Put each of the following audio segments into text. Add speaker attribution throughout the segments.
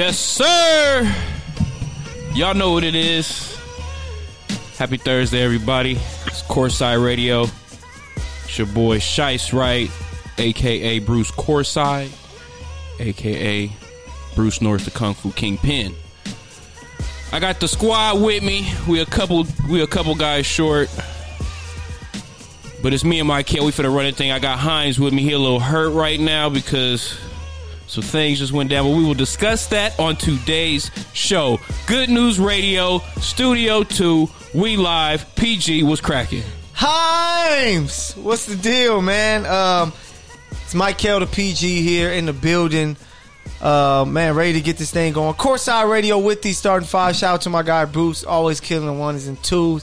Speaker 1: Yes, sir. Y'all know what it is. Happy Thursday, everybody. It's Courtside Radio. It's your boy Shice Wright, aka Bruce Courtside, aka Bruce North, the Kung Fu Kingpin. I got the squad with me. We a couple, we a couple guys short, but it's me and my kid. We run the running thing. I got Hines with me. He a little hurt right now because so things just went down, but we will discuss that on today's show. Good News Radio, Studio 2, we live. PG was cracking.
Speaker 2: Himes! What's the deal, man? Um, it's Mike the PG here in the building. Uh, man, ready to get this thing going. Courtside Radio with these starting five. Shout out to my guy Bruce, always killing the ones and twos.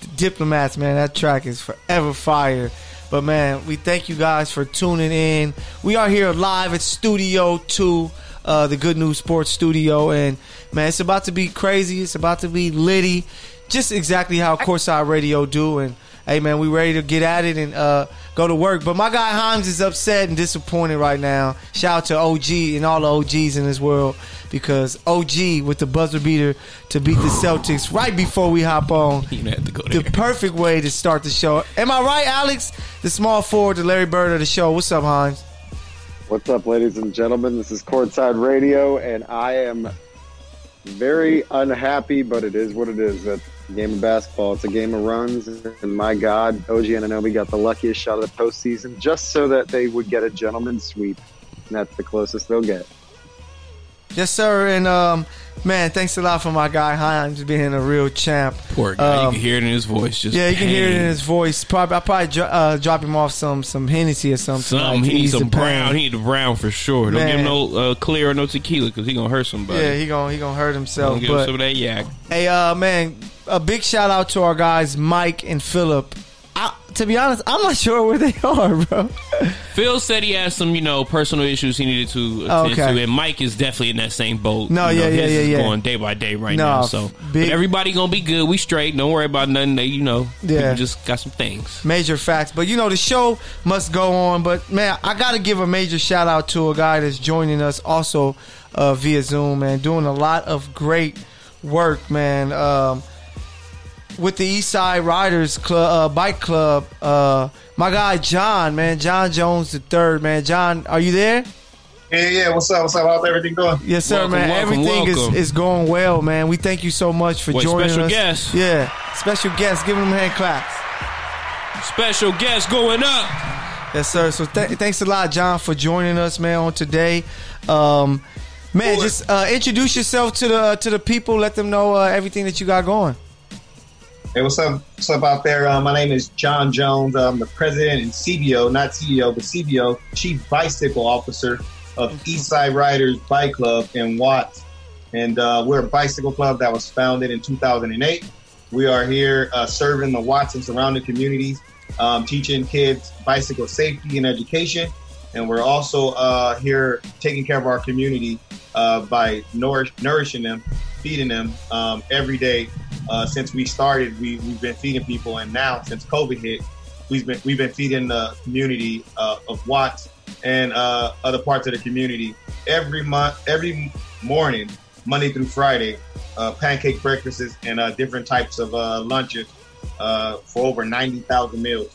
Speaker 2: The Diplomats, man, that track is forever fire. But man, we thank you guys for tuning in. We are here live at Studio 2, uh, the Good News Sports Studio. And man, it's about to be crazy. It's about to be litty. Just exactly how Courtside Radio do. And hey man, we ready to get at it and uh, go to work. But my guy Himes is upset and disappointed right now. Shout out to OG and all the OGs in this world because OG with the buzzer beater to beat the Celtics right before we hop on.
Speaker 1: You have to go there.
Speaker 2: The perfect way to start the show. Am I right, Alex? The small forward, the Larry Bird of the show. What's up, Hines?
Speaker 3: What's up, ladies and gentlemen? This is Courtside Radio, and I am very unhappy, but it is what it is. It's a game of basketball. It's a game of runs, and my God, OG and Anunoby got the luckiest shot of the postseason just so that they would get a gentleman's sweep, and that's the closest they'll get.
Speaker 2: Yes, sir. And um, man, thanks a lot for my guy Hines being a real champ.
Speaker 1: Poor guy. you
Speaker 2: Um,
Speaker 1: can hear it in his voice. Just
Speaker 2: Yeah, you can hear it in his voice. Probably, I probably dro- uh, drop him off some some Hennessy or something.
Speaker 1: Something.
Speaker 2: like,
Speaker 1: He needs some
Speaker 2: the pain.
Speaker 1: brown. He need the brown for sure. Don't give him no uh, clear or no tequila because he gonna hurt somebody.
Speaker 2: Yeah, he gonna he gonna hurt himself.
Speaker 1: give him
Speaker 2: But
Speaker 1: some of that yak.
Speaker 2: hey, uh, man, a big shout out to our guys Mike and Philip. To be honest, I'm not sure where they are, bro.
Speaker 1: Phil said he has some, you know, personal issues he needed to attend
Speaker 2: Okay.
Speaker 1: to, and Mike is definitely in that same boat.
Speaker 2: No,
Speaker 1: You know,
Speaker 2: yeah, yeah, yeah, yeah.
Speaker 1: Going day by day right
Speaker 2: No,
Speaker 1: now. So,
Speaker 2: big-
Speaker 1: everybody gonna be good. We straight. Don't worry about nothing. They, you know,
Speaker 2: Yeah.
Speaker 1: just got some things.
Speaker 2: Major facts, but you know the show must go on. But man, I got to give a major shout out to a guy that's joining us also uh, via Zoom, man, doing a lot of great work, man. Um, with the East Side Riders Club, uh, Bike Club, uh, my guy John, man, John Jones the third, man. John, are you there?
Speaker 4: Yeah, yeah. What's up? What's up? How's everything going?
Speaker 2: Yes, sir,
Speaker 1: Welcome,
Speaker 2: man.
Speaker 1: welcome,
Speaker 2: Everything
Speaker 1: welcome.
Speaker 2: is is going well, man. We thank you so much for
Speaker 1: Wait,
Speaker 2: joining
Speaker 1: special
Speaker 2: us.
Speaker 1: guest.
Speaker 2: Yeah, special guest. Give them hand claps.
Speaker 1: Special guest going up.
Speaker 2: Yes, sir. So th- thanks a lot, John, for joining us, man, on today. Um, man,
Speaker 4: Cool.
Speaker 2: just uh, introduce yourself to the to the people. Let them know uh, everything that you got going.
Speaker 4: Hey, what's up? What's up out there? Uh, my name is John Jones. I'm the president and CBO, not CEO, but CBO, Chief Bicycle Officer of Eastside Riders Bike Club in Watts. And uh, we're a bicycle club that was founded in 2008. We are here uh, serving the Watts and surrounding communities, um, teaching kids bicycle safety and education. And we're also uh, here taking care of our community uh, by nourish, nourishing them, feeding them um, every day uh, since we started, we, we've been feeding people, and now since COVID hit, we've been we've been feeding the community uh, of Watts and uh, other parts of the community every month, every morning, Monday through Friday, uh, pancake breakfasts and uh, different types of uh, lunches uh, for over ninety thousand meals.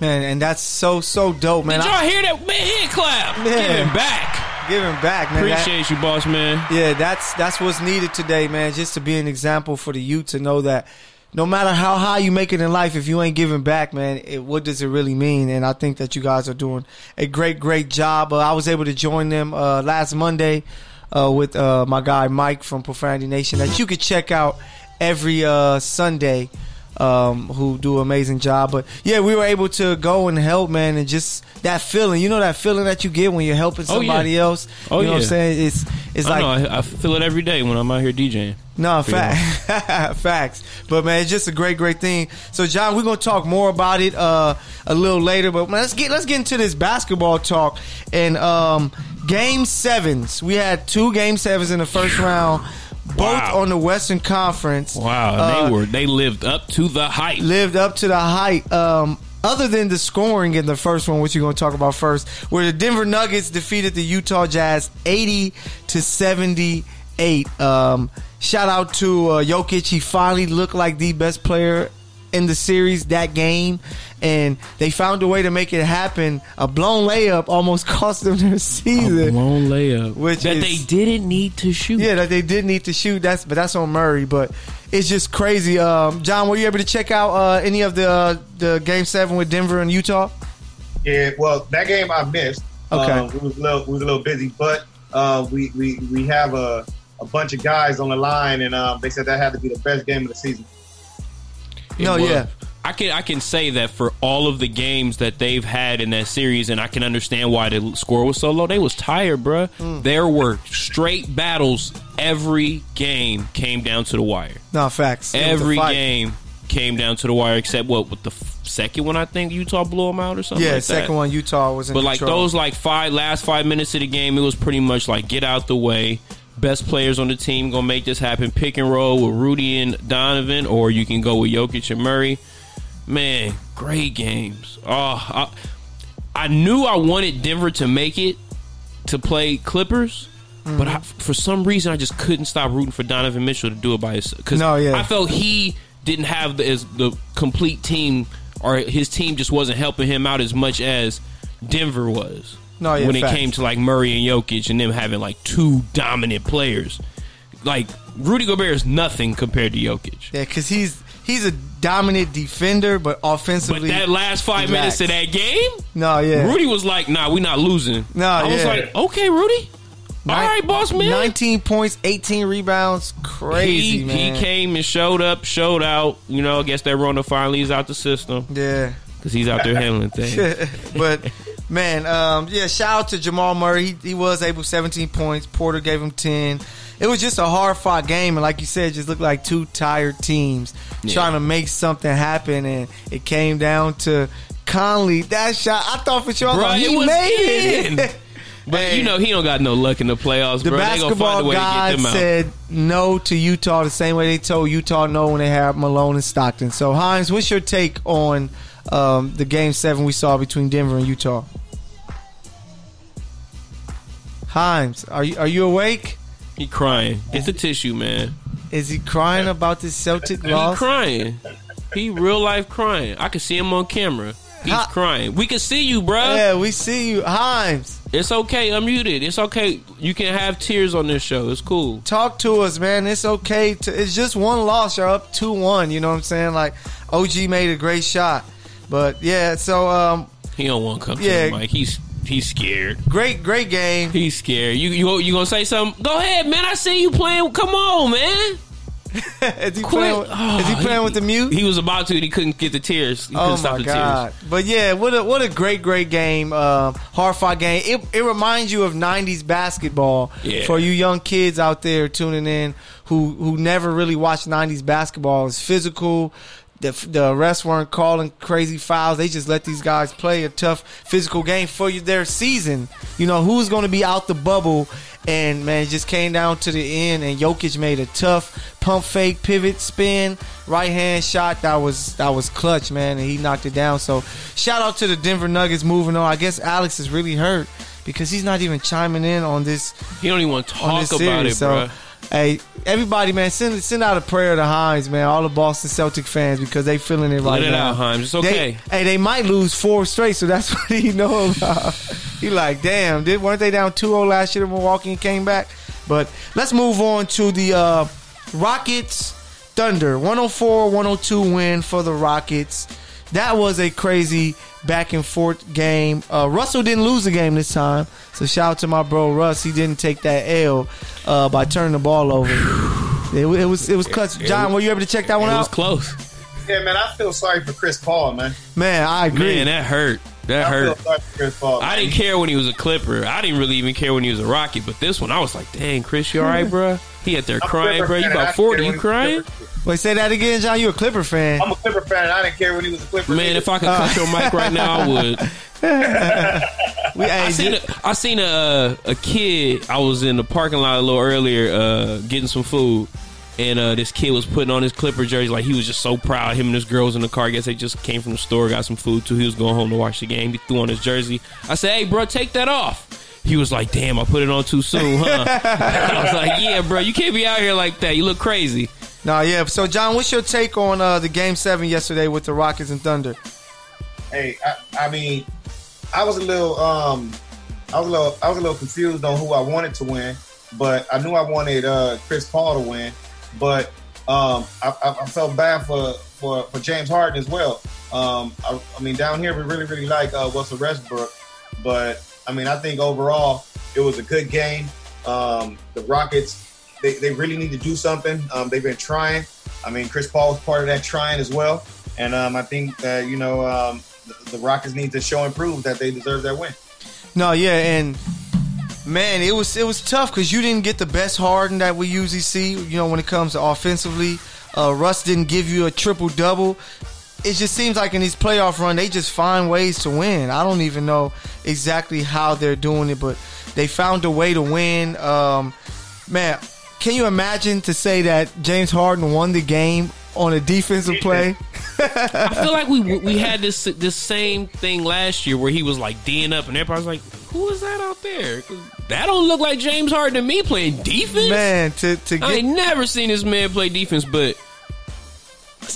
Speaker 2: Man, and that's so so dope, man.
Speaker 1: Did
Speaker 2: I-
Speaker 1: y'all hear that? Man, hand clap.
Speaker 2: Yeah.
Speaker 1: Giving back.
Speaker 2: Giving back, man. That-
Speaker 1: Appreciate you, boss man.
Speaker 2: Yeah, that's that's what's needed today, man. Just to be an example for the youth to know that no matter how high you make it in life, if you ain't giving back, man, it, what does it really mean? And I think that you guys are doing a great, great job. Uh, I was able to join them uh, last Monday uh, with uh, my guy Mike from Profanity Nation that you could check out every uh, Sunday. Um, who do an amazing job, but yeah, we were able to go and help, man, and just that feeling, you know, that feeling that you get when you're helping
Speaker 1: Oh, yeah.
Speaker 2: somebody else.
Speaker 1: Oh,
Speaker 2: you know what
Speaker 1: yeah.
Speaker 2: I'm saying? It's it's
Speaker 1: I
Speaker 2: like
Speaker 1: know. I, I feel it every day when I'm out here DJing.
Speaker 2: no, fact, facts. But man, it's just a great, great thing. So, John, we're gonna talk more about it uh, a little later. But man, let's get let's get into this basketball talk. And um, game sevens, we had two game sevens in the first round, both
Speaker 1: Wow.
Speaker 2: on the Western Conference.
Speaker 1: Wow,
Speaker 2: Uh,
Speaker 1: they were they lived up to the hype.
Speaker 2: lived up to the height. Um, other than the scoring in the first one, which you're going to talk about first, where the Denver Nuggets defeated the Utah Jazz 80 to 78. Um, shout out to uh, Jokic. He finally looked like the best player in the series that game, and they found a way to make it happen. A blown layup almost cost them their season.
Speaker 1: Blown layup,
Speaker 2: Which
Speaker 1: that
Speaker 2: is-
Speaker 1: they didn't need to shoot.
Speaker 2: Yeah, that they did need to shoot. That's but that's on Murray. But it's just crazy. Um, John, were you able to check out uh, any of the uh, the game seven with Denver and Utah?
Speaker 4: Yeah, well, that game I missed.
Speaker 2: Okay.
Speaker 4: Uh, we was a little, we was a little busy, but uh, we, we we have a, a bunch of guys on the line, and um, they said that had to be the best game of the season.
Speaker 2: No,
Speaker 1: was.
Speaker 2: yeah.
Speaker 1: I can I can say that for all of the games that they've had in that series, and I can understand why the score was so low. They was tired, bruh.
Speaker 2: Mm.
Speaker 1: There were straight battles. Every game came down to the wire.
Speaker 2: No facts. It was a
Speaker 1: Every game came down to the wire, except what with the f- second one. I think Utah blew them out or something.
Speaker 2: Yeah,
Speaker 1: like
Speaker 2: second
Speaker 1: that.
Speaker 2: one Utah was in.
Speaker 1: But like those like five last five minutes of the game, it was pretty much like get out the way. Best players on the team gonna make this happen. Pick and roll with Rudy and Donovan, or you can go with Jokic and Murray. Man, great games. Oh, I, I knew I wanted Denver to make it to play Clippers, but I, for some reason I just couldn't stop rooting for Donovan Mitchell to do it by himself. Because
Speaker 2: No, yeah.
Speaker 1: I felt he didn't have the, as the complete team, or his team just wasn't helping him out as much as Denver was.
Speaker 2: No, yeah,
Speaker 1: when it
Speaker 2: facts.
Speaker 1: came to like Murray and Jokic and them having like two dominant players, like Rudy Gobert is nothing compared to Jokic.
Speaker 2: yeah, because he's he's a dominant defender, but
Speaker 1: But
Speaker 2: offensively,
Speaker 1: that last five minutes of that game,
Speaker 2: no, yeah,
Speaker 1: Rudy was like, "Nah, we're not losing."
Speaker 2: No,
Speaker 1: I was
Speaker 2: yeah.
Speaker 1: like, "Okay, Rudy, all right, boss man."
Speaker 2: 19 points, 18 rebounds, crazy
Speaker 1: he,
Speaker 2: man.
Speaker 1: he came and showed up, showed out. You know, I guess that Rona finally is out the system
Speaker 2: Yeah.
Speaker 1: because he's out there handling things.
Speaker 2: but man, um, yeah, shout out to Jamal Murray. He, he was able 17 points. Porter gave him 10. It was just a hard fought game, and like you said, it just looked like two tired teams
Speaker 1: Yeah.
Speaker 2: trying to make something happen, and it came down to Conley. That shot, I thought for sure, like, he made
Speaker 1: in.
Speaker 2: it.
Speaker 1: But you know, he don't got no luck in the playoffs,
Speaker 2: The
Speaker 1: bro. They gonna find a
Speaker 2: basketball
Speaker 1: way to get them out.
Speaker 2: said no to Utah the same way they told Utah no when they had Malone and Stockton. So, Hines, what's your take on um, the game seven we saw between Denver and Utah? Hines, are you are you awake?
Speaker 1: He crying. It's a tissue, man.
Speaker 2: Is he crying about this Celtic loss?
Speaker 1: He crying. He real life crying. I can see him on camera. He's
Speaker 2: Ha-
Speaker 1: crying. We can see you, bro.
Speaker 2: Yeah, we see you, Hines.
Speaker 1: It's okay. Unmuted. It's okay. You can have tears on this show. It's cool.
Speaker 2: Talk to us, man. It's okay. To, it's just one loss. You're up two one. You know what I'm saying? Like OG made a great shot, but yeah. So um,
Speaker 1: He don't want to come
Speaker 2: Yeah.
Speaker 1: to the mic. He's he's scared.
Speaker 2: great, great game.
Speaker 1: He's scared. You you you gonna say something? Go ahead, man. I see you playing. Come on, man.
Speaker 2: is he playing? With,
Speaker 1: Oh,
Speaker 2: is he playing with the mute?
Speaker 1: He was about to. and He couldn't get the tears. He couldn't
Speaker 2: Oh
Speaker 1: stop
Speaker 2: my
Speaker 1: the
Speaker 2: god! But yeah, what a what a great great game, um, hard fought game. It it reminds you of '90s basketball
Speaker 1: Yeah.
Speaker 2: for you young kids out there tuning in who who never really watched '90s basketball. It's physical. The, the refs weren't calling crazy fouls. They just let these guys play a tough physical game for you, their season. You know who's going to be out the bubble, and man, it just came down to the end. And Jokic made a tough pump fake, pivot, spin, right hand shot that was that was clutch, man, and he knocked it down. So shout out to the Denver Nuggets moving on. I guess Alex is really hurt because he's not even chiming in on this.
Speaker 1: He don't even want to talk about
Speaker 2: series.
Speaker 1: it,
Speaker 2: so,
Speaker 1: bro.
Speaker 2: Hey, everybody, man, send send out a prayer to Hines, man. All the Boston Celtic fans because they feeling it right
Speaker 1: Let it
Speaker 2: now.
Speaker 1: out, Himes. It's
Speaker 2: They-
Speaker 1: okay.
Speaker 2: hey, they might lose four straight, so that's what he know about. he like, damn, did weren't they down 2-0 last year to Milwaukee and came back? But let's move on to the uh, Rockets Thunder 104-102 win for the Rockets. That was a crazy back and forth game. Uh, Russell didn't lose the game this time, so shout out to my bro Russ. He didn't take that L uh, by turning the ball over. It, it was it was clutch. John, were you able to check that one out?
Speaker 1: It was
Speaker 2: out?
Speaker 1: close.
Speaker 4: Yeah, man, I feel sorry for Chris Paul, man.
Speaker 2: Man, I agree.
Speaker 1: Man, that hurt. That
Speaker 4: I
Speaker 1: hurt.
Speaker 4: feel sorry for Chris Paul.
Speaker 1: I didn't care when he was a Clipper. I didn't really even care when he was a Rocket. But this one, I was like, "Dang, Chris, you all right, bro?" He out there
Speaker 4: I'm
Speaker 1: crying, bro. You
Speaker 4: fan,
Speaker 1: about forty? You
Speaker 4: when he was a
Speaker 1: crying?
Speaker 4: Clipper.
Speaker 2: Wait, say that again, John. You a Clipper fan?
Speaker 4: I'm a Clipper fan, and I didn't care when he was a Clipper.
Speaker 1: Man,
Speaker 4: nigga.
Speaker 1: if I could cut your mic right now, I would.
Speaker 2: We, hey,
Speaker 1: I seen a, I seen a a kid. I was in the parking lot a little earlier, uh, getting some food, and uh, this kid was putting on his Clipper jersey. Like he was just so proud. Him and his girls in the car. I guess they just came from the store, got some food too. He was going home to watch the game. He threw on his jersey. I said, "Hey, bro, take that off." He was like, "Damn, I put it on too soon, huh?" I was like, "Yeah, bro, you can't be out here like that. You look crazy."
Speaker 2: No, yeah. So, John, what's your take on uh, the game seven yesterday with the Rockets and Thunder?
Speaker 4: Hey, I, I mean, I was a little, um, I was a little, I was a little confused on who I wanted to win, but I knew I wanted uh, Chris Paul to win. But um, I, I, felt bad for, for, for James Harden as well. Um, I, I, mean, down here we really, really like uh, Russell Westbrook, but I mean, I think overall it was a good game. Um, the Rockets they, they really need to do something. Um, they've been trying. I mean, Chris Paul was part of that trying as well. And um, I think that, you know, um, the, the, Rockets need to show and prove that they deserve that win.
Speaker 2: No, yeah. And, man, it was it was tough because you didn't get the best Harden that we usually see, you know, when it comes to offensively. Uh, Russ didn't give you a triple double. It just seems like in these playoff run, they just find ways to win. I don't even know exactly how they're doing it, but they found a way to win. Um, man, can you imagine to say that James Harden won the game on a defensive play?
Speaker 1: I feel like we we had this this same thing last year where he was like D'ing up and everybody's like, "Who is that out there?" That don't look like James Harden to me playing defense.
Speaker 2: Man, to to get,
Speaker 1: I ain't never seen this man play defense, but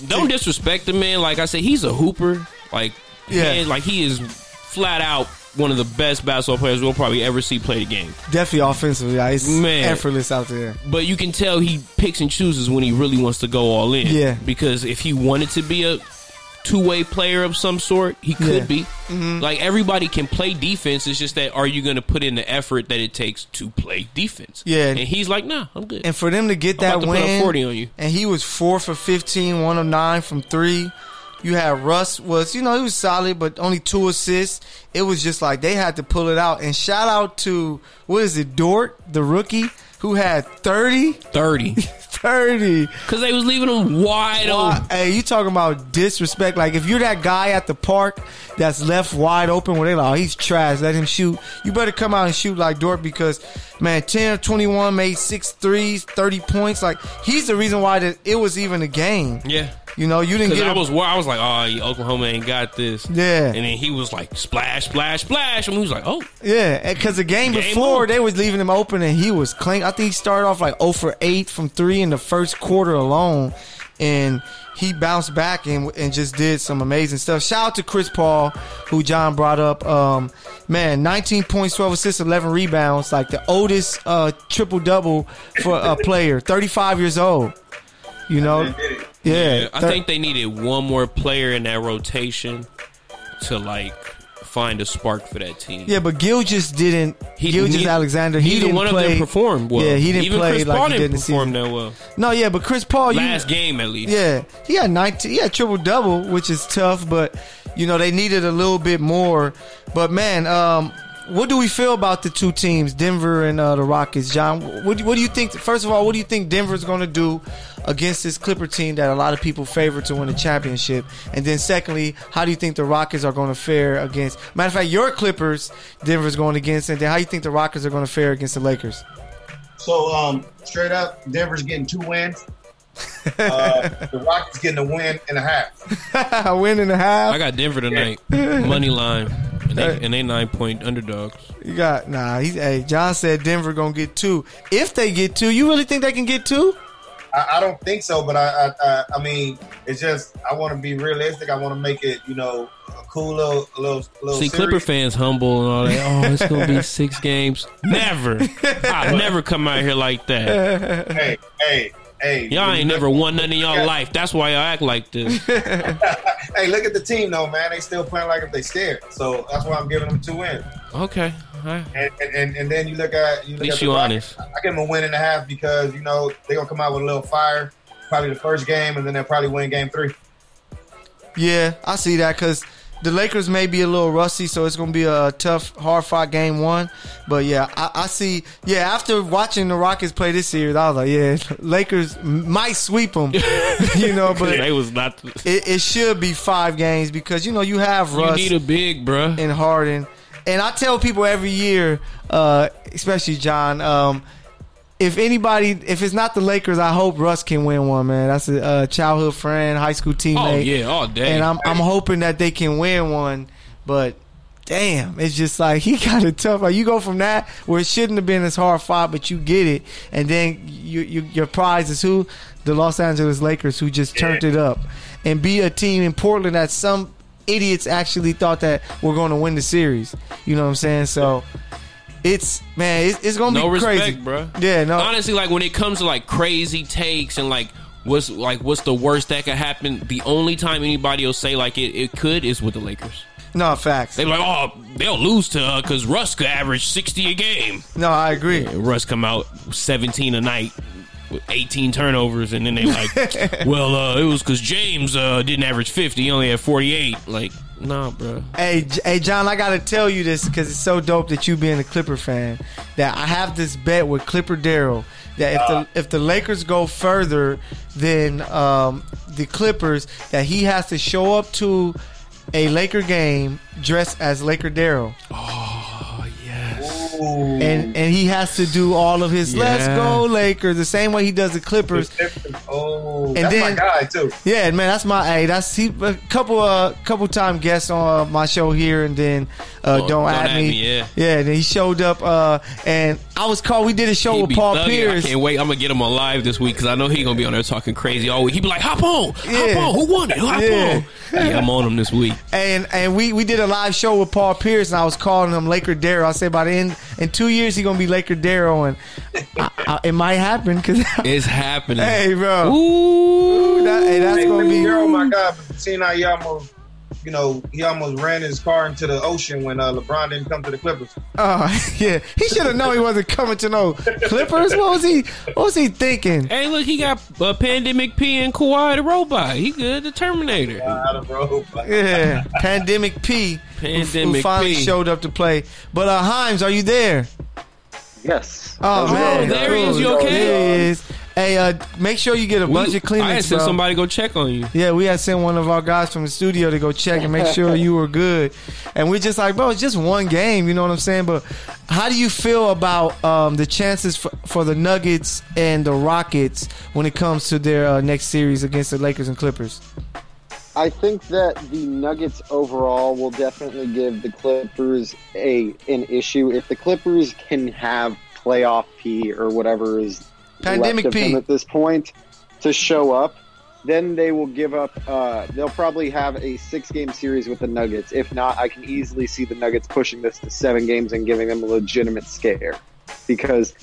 Speaker 1: don't disrespect the man. Like I said, he's a hooper. Like yeah, man, like he is flat out one of the best basketball players we'll probably ever see play the game.
Speaker 2: Definitely offensively, yeah, he's Man. effortless out there.
Speaker 1: But you can tell he picks and chooses when he really wants to go all in.
Speaker 2: Yeah.
Speaker 1: Because if he wanted to be a two way player of some sort, he could yeah. be. Mm-hmm. Like everybody can play defense. It's just that are you going to put in the effort that it takes to play defense?
Speaker 2: Yeah.
Speaker 1: And he's like, nah, I'm good.
Speaker 2: And for them to get
Speaker 1: I'm
Speaker 2: that win,
Speaker 1: 40 on you.
Speaker 2: and he was four for 15, one of nine from three. You had Russ was, you know, he was solid, but only two assists. It was just like they had to pull it out. And shout out to what is it, Dort, the rookie, who had 30?
Speaker 1: 30.
Speaker 2: 30.
Speaker 1: Because they was leaving him wide open.
Speaker 2: Hey, you talking about disrespect. Like, if you're that guy at the park that's left wide open where they like, oh, he's trash, let him shoot. You better come out and shoot like Dort because, man, 10 or 21 made six threes, 30 points. Like, he's the reason why that it was even a game.
Speaker 1: Yeah.
Speaker 2: You know, you didn't get.
Speaker 1: I was I was like, oh, Oklahoma ain't got this.
Speaker 2: Yeah.
Speaker 1: And then he was like, splash, splash, splash, and he was like, oh.
Speaker 2: Yeah, because the game, game before on. they was leaving him open, and he was clean. I think he started off like 0 for 8 from three in the first quarter alone, and he bounced back and and just did some amazing stuff. Shout out to Chris Paul, who John brought up. Um, man, 19 points, 12 assists, 11 rebounds, like the oldest uh, triple double for a player, 35 years old. You know, yeah.
Speaker 1: yeah. I think they needed one more player in that rotation to like find a spark for that team.
Speaker 2: Yeah, but Gil just didn't. He, Gilgeous he, Alexander. He didn't
Speaker 1: one
Speaker 2: play,
Speaker 1: of them perform well.
Speaker 2: Yeah, he didn't
Speaker 1: Even
Speaker 2: play
Speaker 1: Chris
Speaker 2: like
Speaker 1: Paul
Speaker 2: he
Speaker 1: didn't perform that well.
Speaker 2: No, yeah, but Chris Paul.
Speaker 1: Last
Speaker 2: you,
Speaker 1: game at least.
Speaker 2: Yeah, he had nineteen. He had triple double, which is tough, but you know they needed a little bit more. But man, um, what do we feel about the two teams, Denver and uh, the Rockets, John? What, what, do you think? First of all, what do you think Denver's going to do against this Clipper team that a lot of people favor to win the championship? And then, secondly, how do you think the Rockets are going to fare against? Matter of fact, your Clippers, Denver's going against, and then how do you think the Rockets are going to fare against the Lakers?
Speaker 4: So, um, straight up, Denver's getting two wins. Uh, the Rockets getting a win and a half.
Speaker 2: a win and a half.
Speaker 1: I got Denver tonight, money line. And they, and they nine point underdogs.
Speaker 2: You got nah. He's hey. John said Denver gonna get two. If they get two, you really think they can get two?
Speaker 4: I, I don't think so, but I, I, I mean, it's just I want to be realistic. I want to make it, you know, a cool little, little, little.
Speaker 1: See,
Speaker 4: series.
Speaker 1: Clipper fans humble and all that. Oh, it's gonna be six games. Never. I'll never come out here like that.
Speaker 4: Hey, hey, Hey,
Speaker 1: y'all ain't never won none in y'all life. That's why y'all act like this.
Speaker 4: hey, look at the team though, man. They still playing like if they scared. So that's why I'm giving them two wins.
Speaker 1: Okay.
Speaker 4: Right. And, and, and then you look at you look
Speaker 1: at,
Speaker 4: at
Speaker 1: you honest.
Speaker 4: I give them a win and a half because you know they're gonna come out with a little fire. Probably the first game, and then they'll probably win game three.
Speaker 2: Yeah, I see that because the Lakers may be a little rusty, so it's going to be a tough, hard fought game one. But yeah, I, I, see. Yeah, after watching the Rockets play this series, I was like, yeah, Lakers might sweep them. you know, but
Speaker 1: it was not.
Speaker 2: It, it, should be five games because you know you have Russ.
Speaker 1: You need a big, bruh.
Speaker 2: and Harden. And I tell people every year, uh, especially John. Um, if anybody, if it's not the Lakers, I hope Russ can win one, man. That's a uh, childhood friend, high school teammate.
Speaker 1: Oh yeah, all day.
Speaker 2: and I'm I'm hoping that they can win one. But damn, it's just like he got it tough. Like you go from that where it shouldn't have been as hard fought, but you get it, and then you, you your prize is who the Los Angeles Lakers, who just turned it up, and be a team in Portland that some idiots actually thought that we're going to win the series. You know what I'm saying? So. It's man, it's, it's gonna
Speaker 1: no
Speaker 2: be
Speaker 1: respect,
Speaker 2: crazy,
Speaker 1: bro.
Speaker 2: Yeah, no.
Speaker 1: Honestly, like when it comes to like crazy takes and like what's like what's the worst that could happen, the only time anybody will say like it, it could is with the Lakers.
Speaker 2: no facts.
Speaker 1: They be like, oh, they'll lose to because Russ could average sixty a game.
Speaker 2: No, I agree.
Speaker 1: And Russ come out seventeen a night with eighteen turnovers, and then they like, well, uh, it was because James uh, didn't average fifty; he only had forty eight. Like, nah, bro.
Speaker 2: Hey, J- hey, John, I gotta tell you this because it's so dope that you being a Clipper fan. That I have this bet with Clipper Darrell that if the if the Lakers go further than um, the Clippers, that he has to show up to a Laker game dressed as Laker Darrell,
Speaker 1: Oh yes.
Speaker 4: Ooh.
Speaker 2: And and he has to do all of his "Let's go Lakers" the same way he does the Clippers.
Speaker 4: Oh,
Speaker 2: And
Speaker 4: that's
Speaker 2: then-
Speaker 4: my guy too.
Speaker 2: Yeah, man, that's my hey. That's he a couple uh couple time guests on my show here, and then uh,
Speaker 1: Oh,
Speaker 2: don't, add me.
Speaker 1: yeah.
Speaker 2: yeah. Then he showed up, uh, and I was called. We did a show
Speaker 1: He
Speaker 2: with Paul
Speaker 1: thugging.
Speaker 2: Pierce.
Speaker 1: I can't wait. I'm gonna get him on live this week because I know he gonna be on there talking crazy all week. he'd be like, "Hop on, hop on. Who won it? Hop
Speaker 2: Yeah.
Speaker 1: on." Yeah, I'm on him this week.
Speaker 2: and and we we did a live show with Paul Pierce, and I was calling him Laker Darrell. I say by the end in two years he gonna be Laker Darrell, and I, I, it might happen because
Speaker 1: It's happening.
Speaker 2: hey, bro,
Speaker 1: Ooh.
Speaker 2: that, hey, that's
Speaker 4: Hey,
Speaker 2: gonna
Speaker 4: Mickey
Speaker 2: be.
Speaker 4: Darrell, my God, but seeing how he almost, you know, he almost ran his car into the ocean when uh, LeBron didn't come to the Clippers.
Speaker 2: Oh yeah, he should have known he wasn't coming to no Clippers. What was he? What was he thinking?
Speaker 1: Hey, look, he got uh, Pandemic P and Kawhi the robot. He good, the Terminator.
Speaker 4: Out of road.
Speaker 2: Yeah, Pandemic P, who- who, finally
Speaker 1: P.
Speaker 2: showed up to play. But uh, Himes, are you there?
Speaker 3: Yes.
Speaker 2: Oh
Speaker 3: How's it
Speaker 2: man,
Speaker 1: there he is. You okay?
Speaker 2: There he is. Hey, uh, make sure you get a
Speaker 1: We-
Speaker 2: bunch of
Speaker 1: I had
Speaker 2: Kleenex,
Speaker 1: sent
Speaker 2: bro.
Speaker 1: somebody go check on you.
Speaker 2: Yeah, we had sent one of our guys from the studio to go check and make sure you were good. And we just like, bro, it's just one game, you know what I'm saying? But how do you feel about um, the chances for, for the Nuggets and the Rockets when it comes to their uh, next series against the Lakers and Clippers?
Speaker 3: I think that the Nuggets overall will definitely give the Clippers a an issue. If the Clippers can have playoff P or whatever is
Speaker 2: Pandemic
Speaker 3: left of
Speaker 2: P.
Speaker 3: them at this point to show up, then they will give up. Uh, they'll probably have a six game series with the Nuggets. If not, I can easily see the Nuggets pushing this to seven games and giving them a legitimate scare. Because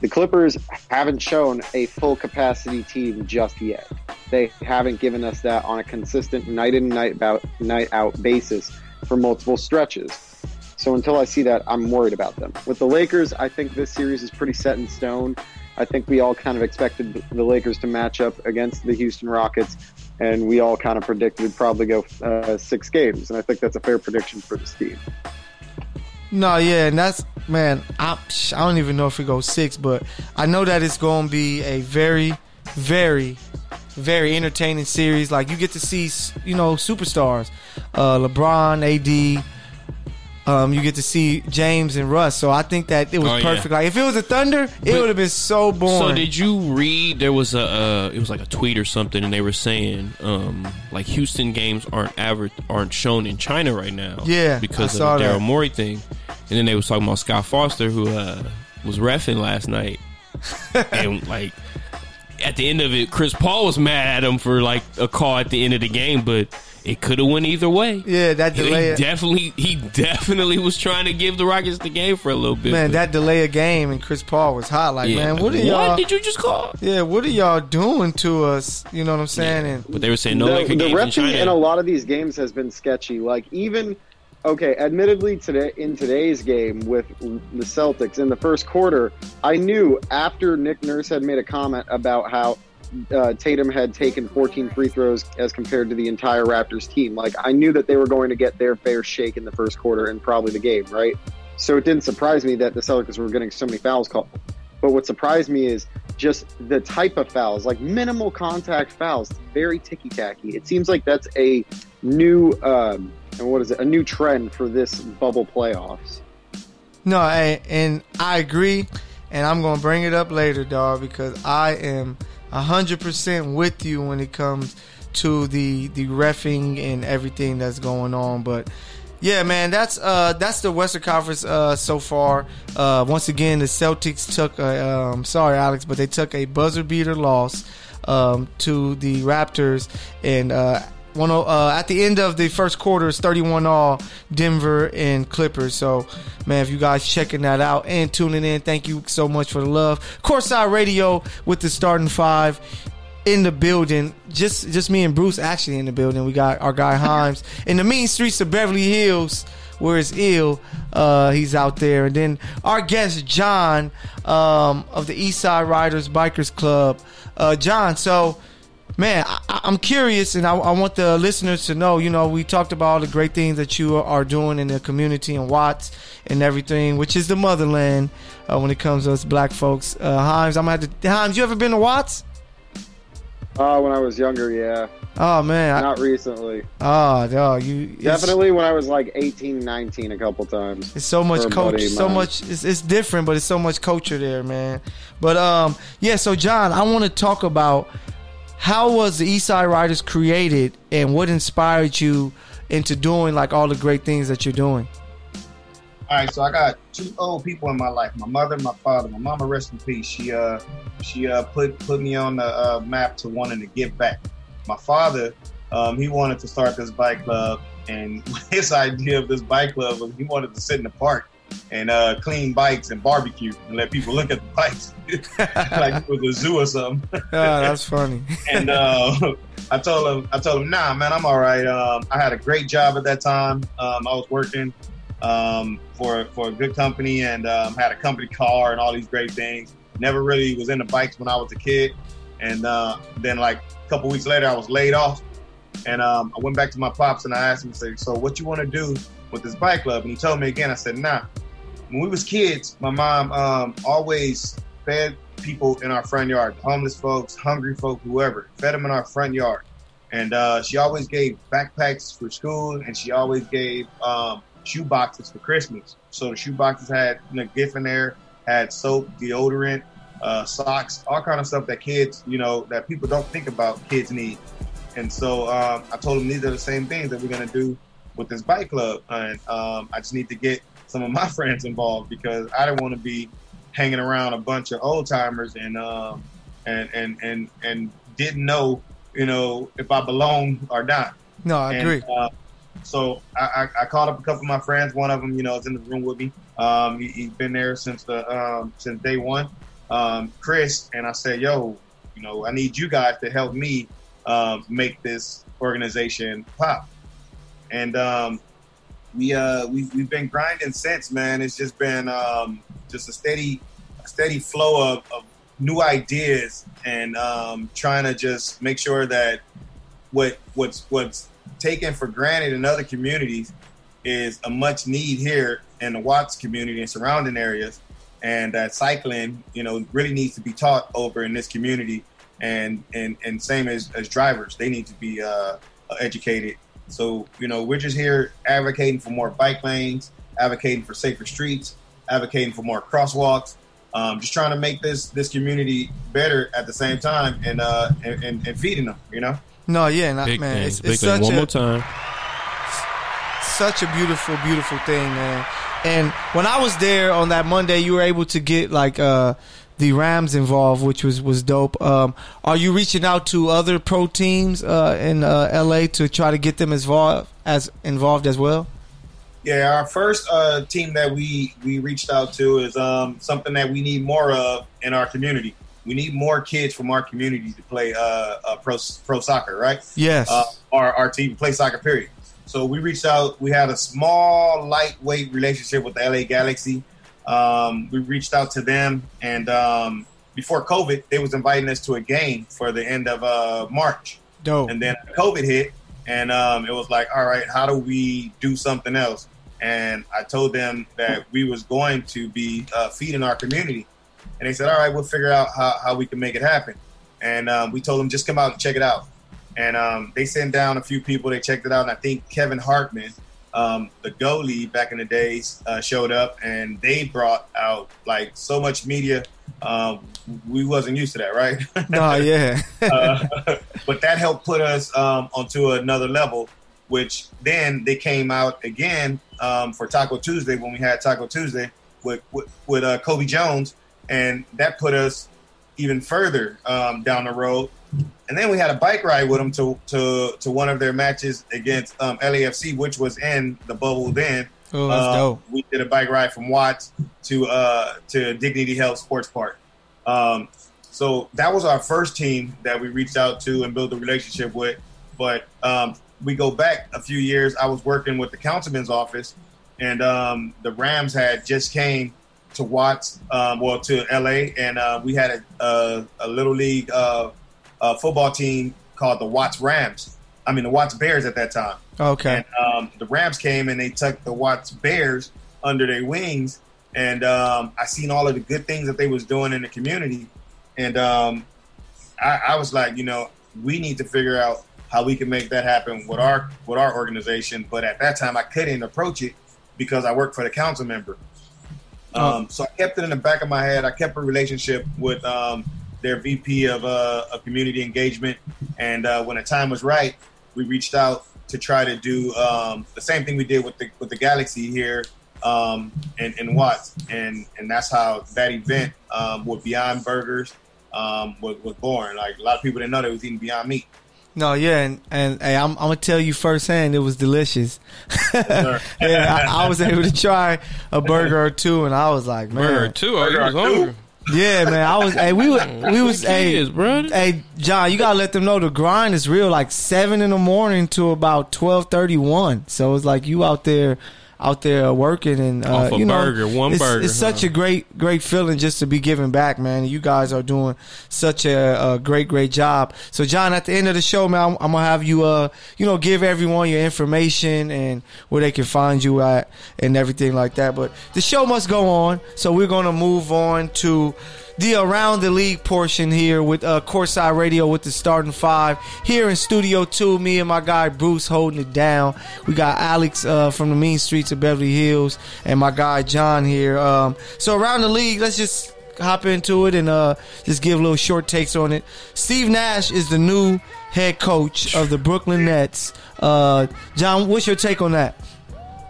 Speaker 3: the Clippers haven't shown a full capacity team just yet. They haven't given us that on a consistent night in night night out basis for multiple stretches. So until I see that, I'm worried about them. With the Lakers, I think this series is pretty set in stone. I think we all kind of expected the Lakers to match up against the Houston Rockets, and we all kind of predicted we'd probably go uh, six games. And I think that's a fair prediction for this team.
Speaker 2: No, yeah, and that's man. I, I don't even know if we go six, but I know that it's going to be a very, very, very entertaining series. Like you get to see, you know, superstars, uh, LeBron, AD. Um, you get to see James and Russ. So I think that it was
Speaker 1: Oh, yeah.
Speaker 2: perfect. Like if it was a Thunder, it
Speaker 1: But-
Speaker 2: would have been so boring.
Speaker 1: So did you read? There was a uh, it was like a tweet or something, and they were saying um, like Houston games aren't average aren't shown in China right now.
Speaker 2: Yeah,
Speaker 1: because of the. Daryl Morey thing, and then they was talking about Scott Foster who uh, was refing last night, and like at the end of it, Chris Paul was mad at him for like a call at the end of the game, but it could have went either way.
Speaker 2: yeah, that
Speaker 1: He
Speaker 2: delay.
Speaker 1: definitely, he definitely was trying to give the Rockets the game for a little bit.
Speaker 2: man, that delay of game and Chris Paul was hot. Like,
Speaker 1: yeah.
Speaker 2: man, what are y'all?
Speaker 1: did you just call?
Speaker 2: yeah, what are y'all doing to us? You know what I'm saying? And
Speaker 1: But they were saying no
Speaker 3: the,
Speaker 1: Laker
Speaker 3: the
Speaker 1: games in
Speaker 3: in a lot of these games has been sketchy. Like even okay, admittedly today in today's game with the Celtics in the first quarter, I knew after Nick Nurse had made a comment about how uh, Tatum had taken 14 free throws as compared to the entire Raptors team. Like I knew that they were going to get their fair shake in the first quarter and probably the game, right? So it didn't surprise me that the Celtics were getting so many fouls called. But what surprised me is just the type of fouls, like minimal contact fouls, very ticky tacky. It seems like that's a new, um, and what is it? A new trend for this bubble playoffs.
Speaker 2: No, I, and I agree. and I'm gonna bring it up later, dog, because I am hundred percent with you when it comes to the the refing and everything that's going on. But yeah, man, that's uh that's the Western Conference uh so far. Uh once again the Celtics took a um sorry Alex, but they took a buzzer beater loss um to the Raptors and uh one uh, at the end of the first quarter it's 31 all Denver and Clippers. So man, if you guys checking that out and tuning in, thank you so much for the love. Courtside Radio with the starting five in the building. Just just me and Bruce actually in the building. We got our guy Himes in the mean streets of Beverly Hills. Where it's ill, uh, he's out there, and then our guest John um, of the East Side Riders Bikers Club. Uh, John, so man, I, am curious, and I, I, want the listeners to know. You know, we talked about all the great things that you are doing in the community and Watts and everything, which is the motherland uh, when it comes to us black folks. Uh, Himes, I'm gonna have to. Himes, you ever been to Watts?
Speaker 3: Uh, when I was younger, yeah.
Speaker 2: Oh man,
Speaker 3: not I, recently.
Speaker 2: Oh, no, you
Speaker 3: definitely when I was like 18, 19 a couple times.
Speaker 2: It's so much coach, so much. It's, it's different, but it's so much culture there, man. But um, yeah. So John, I want to talk about how was the Eastside Riders created, and what inspired you into doing like all the great things that you're doing.
Speaker 4: All right, so I got two old people in my life: my mother, and my father. My mama, rest in peace. She uh, she uh, put put me on the uh, map to wanting to give back. My father, um, he wanted to start this bike club, and his idea of this bike club was he wanted to sit in the park and uh, clean bikes and barbecue and let people look at the bikes like it was a zoo or something.
Speaker 2: oh, that's funny.
Speaker 4: and uh, I told him, I told him, nah, man, I'm all right. Um, I had a great job at that time. Um, I was working um, for for a good company and um, had a company car and all these great things. Never really was into bikes when I was a kid, and uh, then like a couple weeks later, I was laid off, and um, I went back to my pops and I asked him, say, "So what you want to do with this bike club?" And he told me again. I said, "Nah." When we was kids, my mom um, always fed people in our front yard, homeless folks, hungry folk, whoever, fed them in our front yard. And uh, she always gave backpacks for school, and she always gave um, shoe boxes for Christmas. So the shoe boxes had you know, gift in there, had soap, deodorant, uh, socks, all kind of stuff that kids, you know, that people don't think about kids need. And so um, I told them these are the same things that we're gonna do with this bike club, and um, I just need to get some of my friends involved because I don't want to be hanging around a bunch of old timers and um, and and and and didn't know, you know, if I belong or not.
Speaker 2: No, I
Speaker 4: and,
Speaker 2: agree.
Speaker 4: Uh, so I, I, called up a couple of my friends. One of them, you know, is in the room with me. Um, he, has been there since the um, since day one. Um, Chris and I said, "Yo, you know, I need you guys to help me um, make this organization pop." And um, we uh, we we've been grinding since, man. It's just been um, just a steady a steady flow of, of new ideas and um, trying to just make sure that what what's what's taken for granted in other communities is a much need here in the Watts community and surrounding areas, and that cycling, you know, really needs to be taught over in this community, and and and same as as drivers, they need to be uh, educated. So you know, we're just here advocating for more bike lanes, advocating for safer streets, advocating for more crosswalks, um, just trying to make this this community better at the same time, and uh, and, and, and feeding them, you know.
Speaker 2: No, yeah, not,
Speaker 1: big
Speaker 2: man.
Speaker 1: Thing,
Speaker 2: it's,
Speaker 1: big
Speaker 2: it's such
Speaker 1: One
Speaker 2: a,
Speaker 1: more time.
Speaker 2: Such a beautiful, beautiful thing, man. And when I was there on that Monday, you were able to get like uh, the Rams involved, which was was dope. Um, are you reaching out to other pro teams uh, in uh, LA to try to get them as involved as involved as well?
Speaker 4: Yeah, our first uh, team that we we reached out to is um, something that we need more of in our community we need more kids from our community to play uh, uh, pro pro soccer, right?
Speaker 2: Yes.
Speaker 4: Uh, our our team play soccer. Period. So we reached out. We had a small, lightweight relationship with the LA Galaxy. Um, we reached out to them, and um, before COVID, they was inviting us to a game for the end of uh, March.
Speaker 2: Dope.
Speaker 4: And then COVID hit, and um, it was like, all right, how do we do something else? And I told them that we was going to be uh, feeding our community and they said, all right, we'll figure out how, how we can make it happen. And um, we told them just come out and check it out. And um, they sent down a few people. They checked it out, and I think Kevin Hartman um, the goalie back in the days uh, showed up, and they brought out like so much media. Um, we wasn't used to that, right?
Speaker 2: No, yeah.
Speaker 4: uh, but that helped put us um, onto another level. Which then they came out again um, for Taco Tuesday when we had Taco Tuesday with with, with uh, Kobe Jones, and that put us even further um, down the road. And then we had a bike ride with them to to to one of their matches against um, LAFC, which was in the bubble then.
Speaker 2: Oh, that's
Speaker 4: Uh,
Speaker 2: dope.
Speaker 4: We did a bike ride from Watts to uh, to Dignity Health Sports Park. Um, so that was our first team that we reached out to and built a relationship with. But um, we go back a few years. I was working with the councilman's office, and um, the Rams had just came to Watts, um, well, to LA, and uh, we had a, a, a little league uh, uh, football team called the Watts Rams. I mean, the Watts Bears at that time.
Speaker 2: Okay.
Speaker 4: And um, the Rams came and they took the Watts Bears under their wings, and um, I seen all of the good things that they was doing in the community, and um, I, I was like, you know, we need to figure out how we can make that happen with our with our organization. But at that time, I couldn't approach it because I worked for the council member. Um, So I kept it in the back of my head. I kept a relationship with um, their VP of, uh, of community engagement, and uh, when the time was right, we reached out to try to do um, the same thing we did with the with the Galaxy here um, in, in Watts, and and that's how that event um, with Beyond Burgers um, was, was born. Like a lot of people didn't know they was eating Beyond Meat.
Speaker 2: No, yeah, and and hey, I'm, I'm gonna tell you firsthand, it was delicious. yeah, I, I was able to try a burger or two, and I was like, man,
Speaker 1: Burger too. Oh, you
Speaker 4: Burger
Speaker 1: was
Speaker 4: two.
Speaker 2: Yeah, man, I was. Hey, we were, we was, hey,
Speaker 1: Kids, bro.
Speaker 2: hey, John, you gotta let them know the grind is real. Like seven in the morning to about twelve thirty one. So it's like you out there, out there working, and uh,
Speaker 1: Off a
Speaker 2: you know,
Speaker 1: burger, one
Speaker 2: it's,
Speaker 1: burger,
Speaker 2: It's such a great, great feeling just to be giving back, man. You guys are doing such a, a great, great job. So, John, at the end of the show, man, I'm, I'm gonna have you, uh, you know, give everyone your information and where they can find you at and everything like that. But the show must go on, so we're gonna move on to the around the league portion here with uh, Courtside Radio with the starting five here in Studio Two. Me and my guy Bruce holding it down. We got Alex uh, from the Mean Streets of Beverly Hills and my guy John here. Um, so around the league, let's just hop into it and uh, just give a little short takes on it. Steve Nash is the new head coach of the Brooklyn Nets. Uh, John, what's your take on that?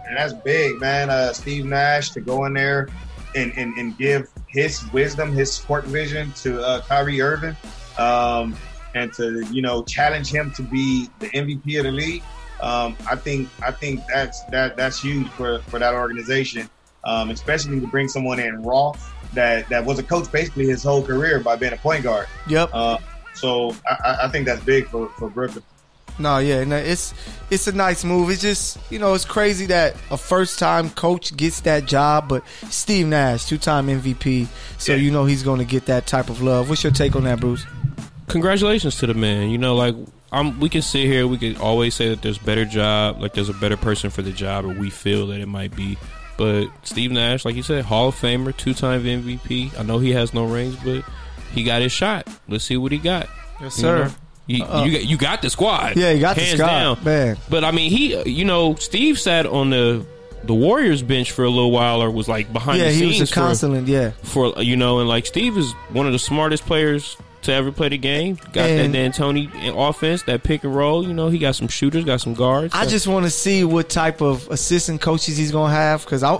Speaker 4: And that's big, man. Uh, Steve Nash to go in there and, and, and give his wisdom, his sport vision to uh, Kyrie Irving, um, and to you know challenge him to be the MVP of the league. Um, I think I think that's that that's huge for, for that organization, um, especially to bring someone in raw that that was a coach basically his whole career by being a point guard.
Speaker 2: Yep.
Speaker 4: Uh, so I, I- I think that's big for, for Brooklyn.
Speaker 2: No, yeah, no, it's it's a nice move. It's just you know it's crazy that a first time coach gets that job, but Steve Nash, two time MVP, so
Speaker 4: Yeah.
Speaker 2: you know he's going to get that type of love. What's your take on that, Bruce?
Speaker 1: congratulations to the man. You know, like I'm, we can sit here, we can always say that there's better job, like there's a better person for the job, or we feel that it might be. But Steve Nash, like you said, Hall of Famer, two time MVP. I know he has no rings, but he got his shot. Let's see what he got.
Speaker 2: Yes,
Speaker 1: You know? You,
Speaker 2: Uh,
Speaker 1: you got you got the squad.
Speaker 2: Yeah, you got the squad,
Speaker 1: down.
Speaker 2: man.
Speaker 1: But I mean, he, you know, Steve sat on the the Warriors bench for a little while, or was like behind
Speaker 2: Yeah,
Speaker 1: the scenes he
Speaker 2: was a
Speaker 1: for-
Speaker 2: Yeah,
Speaker 1: for you know, and like Steve is one of the smartest players to ever play the game. Got
Speaker 2: And-
Speaker 1: that D'Antoni offense, that pick and roll. You know, he got some shooters, got some guards.
Speaker 2: I
Speaker 1: So-
Speaker 2: just want to see what type of assistant coaches he's going to have because I.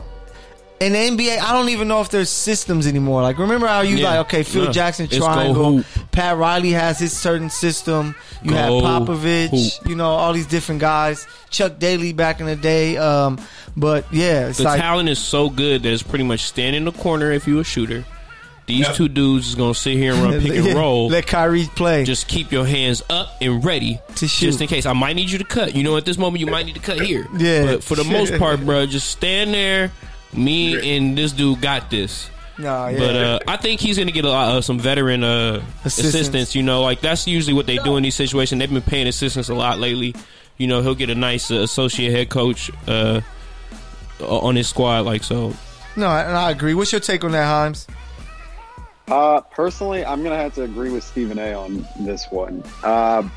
Speaker 2: In the NBA, I don't even know if there's systems anymore. Like, remember how you
Speaker 1: Yeah.
Speaker 2: like, okay, Phil
Speaker 1: No.
Speaker 2: Jackson
Speaker 1: It's go
Speaker 2: triangle,
Speaker 1: hoop.
Speaker 2: Pat Riley has his certain system. You have
Speaker 1: Go
Speaker 2: Popovich,
Speaker 1: hoop.
Speaker 2: you know, all these different guys. Chuck Daly back in the day. Um, but yeah, it's
Speaker 1: the
Speaker 2: like
Speaker 1: talent is so good that it's pretty much stand in the corner if you a shooter. These
Speaker 4: Yeah.
Speaker 1: two dudes is gonna sit here and run pick and roll.
Speaker 2: Let Kyrie play.
Speaker 1: just keep your hands up and ready
Speaker 2: To shoot.
Speaker 1: just in case. I might need you to cut. You know, at this moment, you might need to cut here.
Speaker 2: Yeah.
Speaker 1: But for the most part, bro, just stand there. Me and this dude got this.
Speaker 2: nah, yeah.
Speaker 1: But uh, I think he's going to get a lot, of some veteran uh,
Speaker 2: Assistants.
Speaker 1: assistants. You know, like that's usually what they do in these situations. They've been paying assistance a lot lately. You know, he'll get a nice uh, associate head coach uh, on his squad. Like so,
Speaker 2: no, and I agree. What's your take on that, Himes?
Speaker 3: Uh, personally, I'm gonna have to agree with Stephen A. on this one. Uh,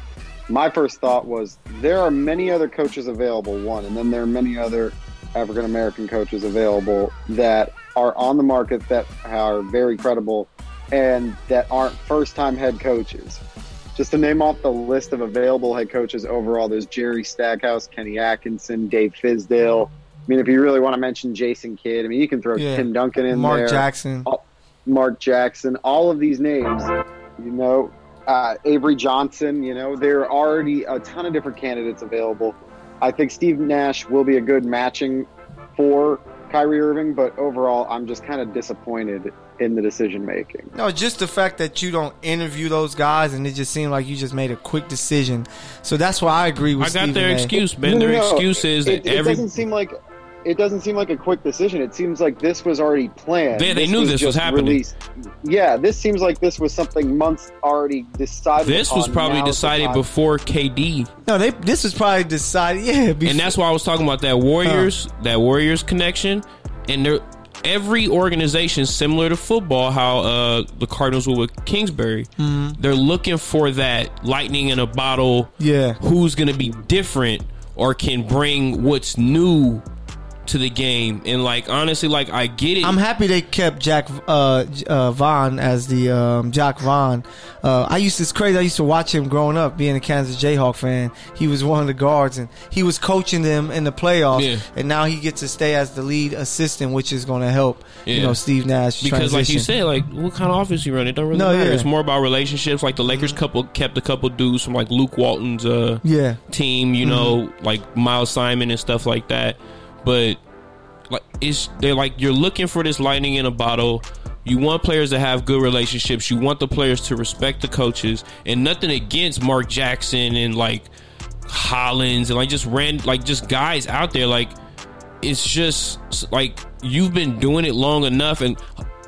Speaker 3: my first thought was there are many other coaches available, one, and then there are many other African American coaches available that are on the market that are very credible and that aren't first time head coaches. Just to name off the list of available head coaches overall, there's Jerry Stackhouse, Kenny Atkinson, Dave Fizdale. I mean, if you really want to mention Jason Kidd, I mean, you can throw
Speaker 2: Yeah.
Speaker 3: Tim Duncan in
Speaker 2: Mark
Speaker 3: there.
Speaker 2: Jackson.
Speaker 3: Mark Jackson, all of these names, you know, uh, Avery Johnson, you know, there are already a ton of different candidates available. I think Steve Nash will be a good matching for Kyrie Irving, but overall, I'm just kind of disappointed in the decision making.
Speaker 2: No, just the fact that you don't interview those guys, and it just seemed like you just made a quick decision. So that's why I agree with.
Speaker 1: I got
Speaker 2: Stephen
Speaker 1: their
Speaker 2: A.
Speaker 1: excuse, man.
Speaker 3: No, no,
Speaker 1: their
Speaker 3: no.
Speaker 1: excuse is
Speaker 3: it,
Speaker 1: that
Speaker 3: it
Speaker 1: every
Speaker 3: doesn't seem like it doesn't seem like a quick decision. It seems like this was already planned.
Speaker 1: They- they knew this was happening.
Speaker 3: Released. Yeah, this seems like this was something months already decided.
Speaker 1: this was
Speaker 3: upon.
Speaker 1: probably decided before KD,
Speaker 2: No, they. This was probably decided. Yeah, before,
Speaker 1: and that's why I was talking about that Warriors, that Warriors connection, and they're. Every organization, similar to football, how uh, the Cardinals were with Kingsbury,
Speaker 2: Mm-hmm.
Speaker 1: they're looking for that lightning in a bottle.
Speaker 2: Yeah.
Speaker 1: who's going to be different or can bring what's new to the game. And like honestly, like I get it.
Speaker 2: I'm happy they kept Jacque uh, uh, Vaughn as the um, Jacque Vaughn. Uh, I used to, it's crazy. I used to watch him growing up, being a Kansas Jayhawk fan. He was one of the guards, and he was coaching them in the playoffs.
Speaker 1: Yeah.
Speaker 2: And now he gets to stay as the lead assistant, which is going to help. You know, Steve Nash
Speaker 1: because like you
Speaker 2: transition.
Speaker 1: said, like what kind of offense you run, it don't really
Speaker 2: No,
Speaker 1: matter.
Speaker 2: yeah.
Speaker 1: It's more about relationships. Like the Lakers couple kept a couple dudes from like Luke Walton's uh,
Speaker 2: yeah,
Speaker 1: team, you know, like Miles Simon and stuff like that. But like it's they're like you're looking for this lightning in a bottle. You want players to have good relationships. You want the players to respect the coaches, and nothing against Mark Jackson and like Hollins and like just ran like just guys out there. Like it's just like you've been doing it long enough, and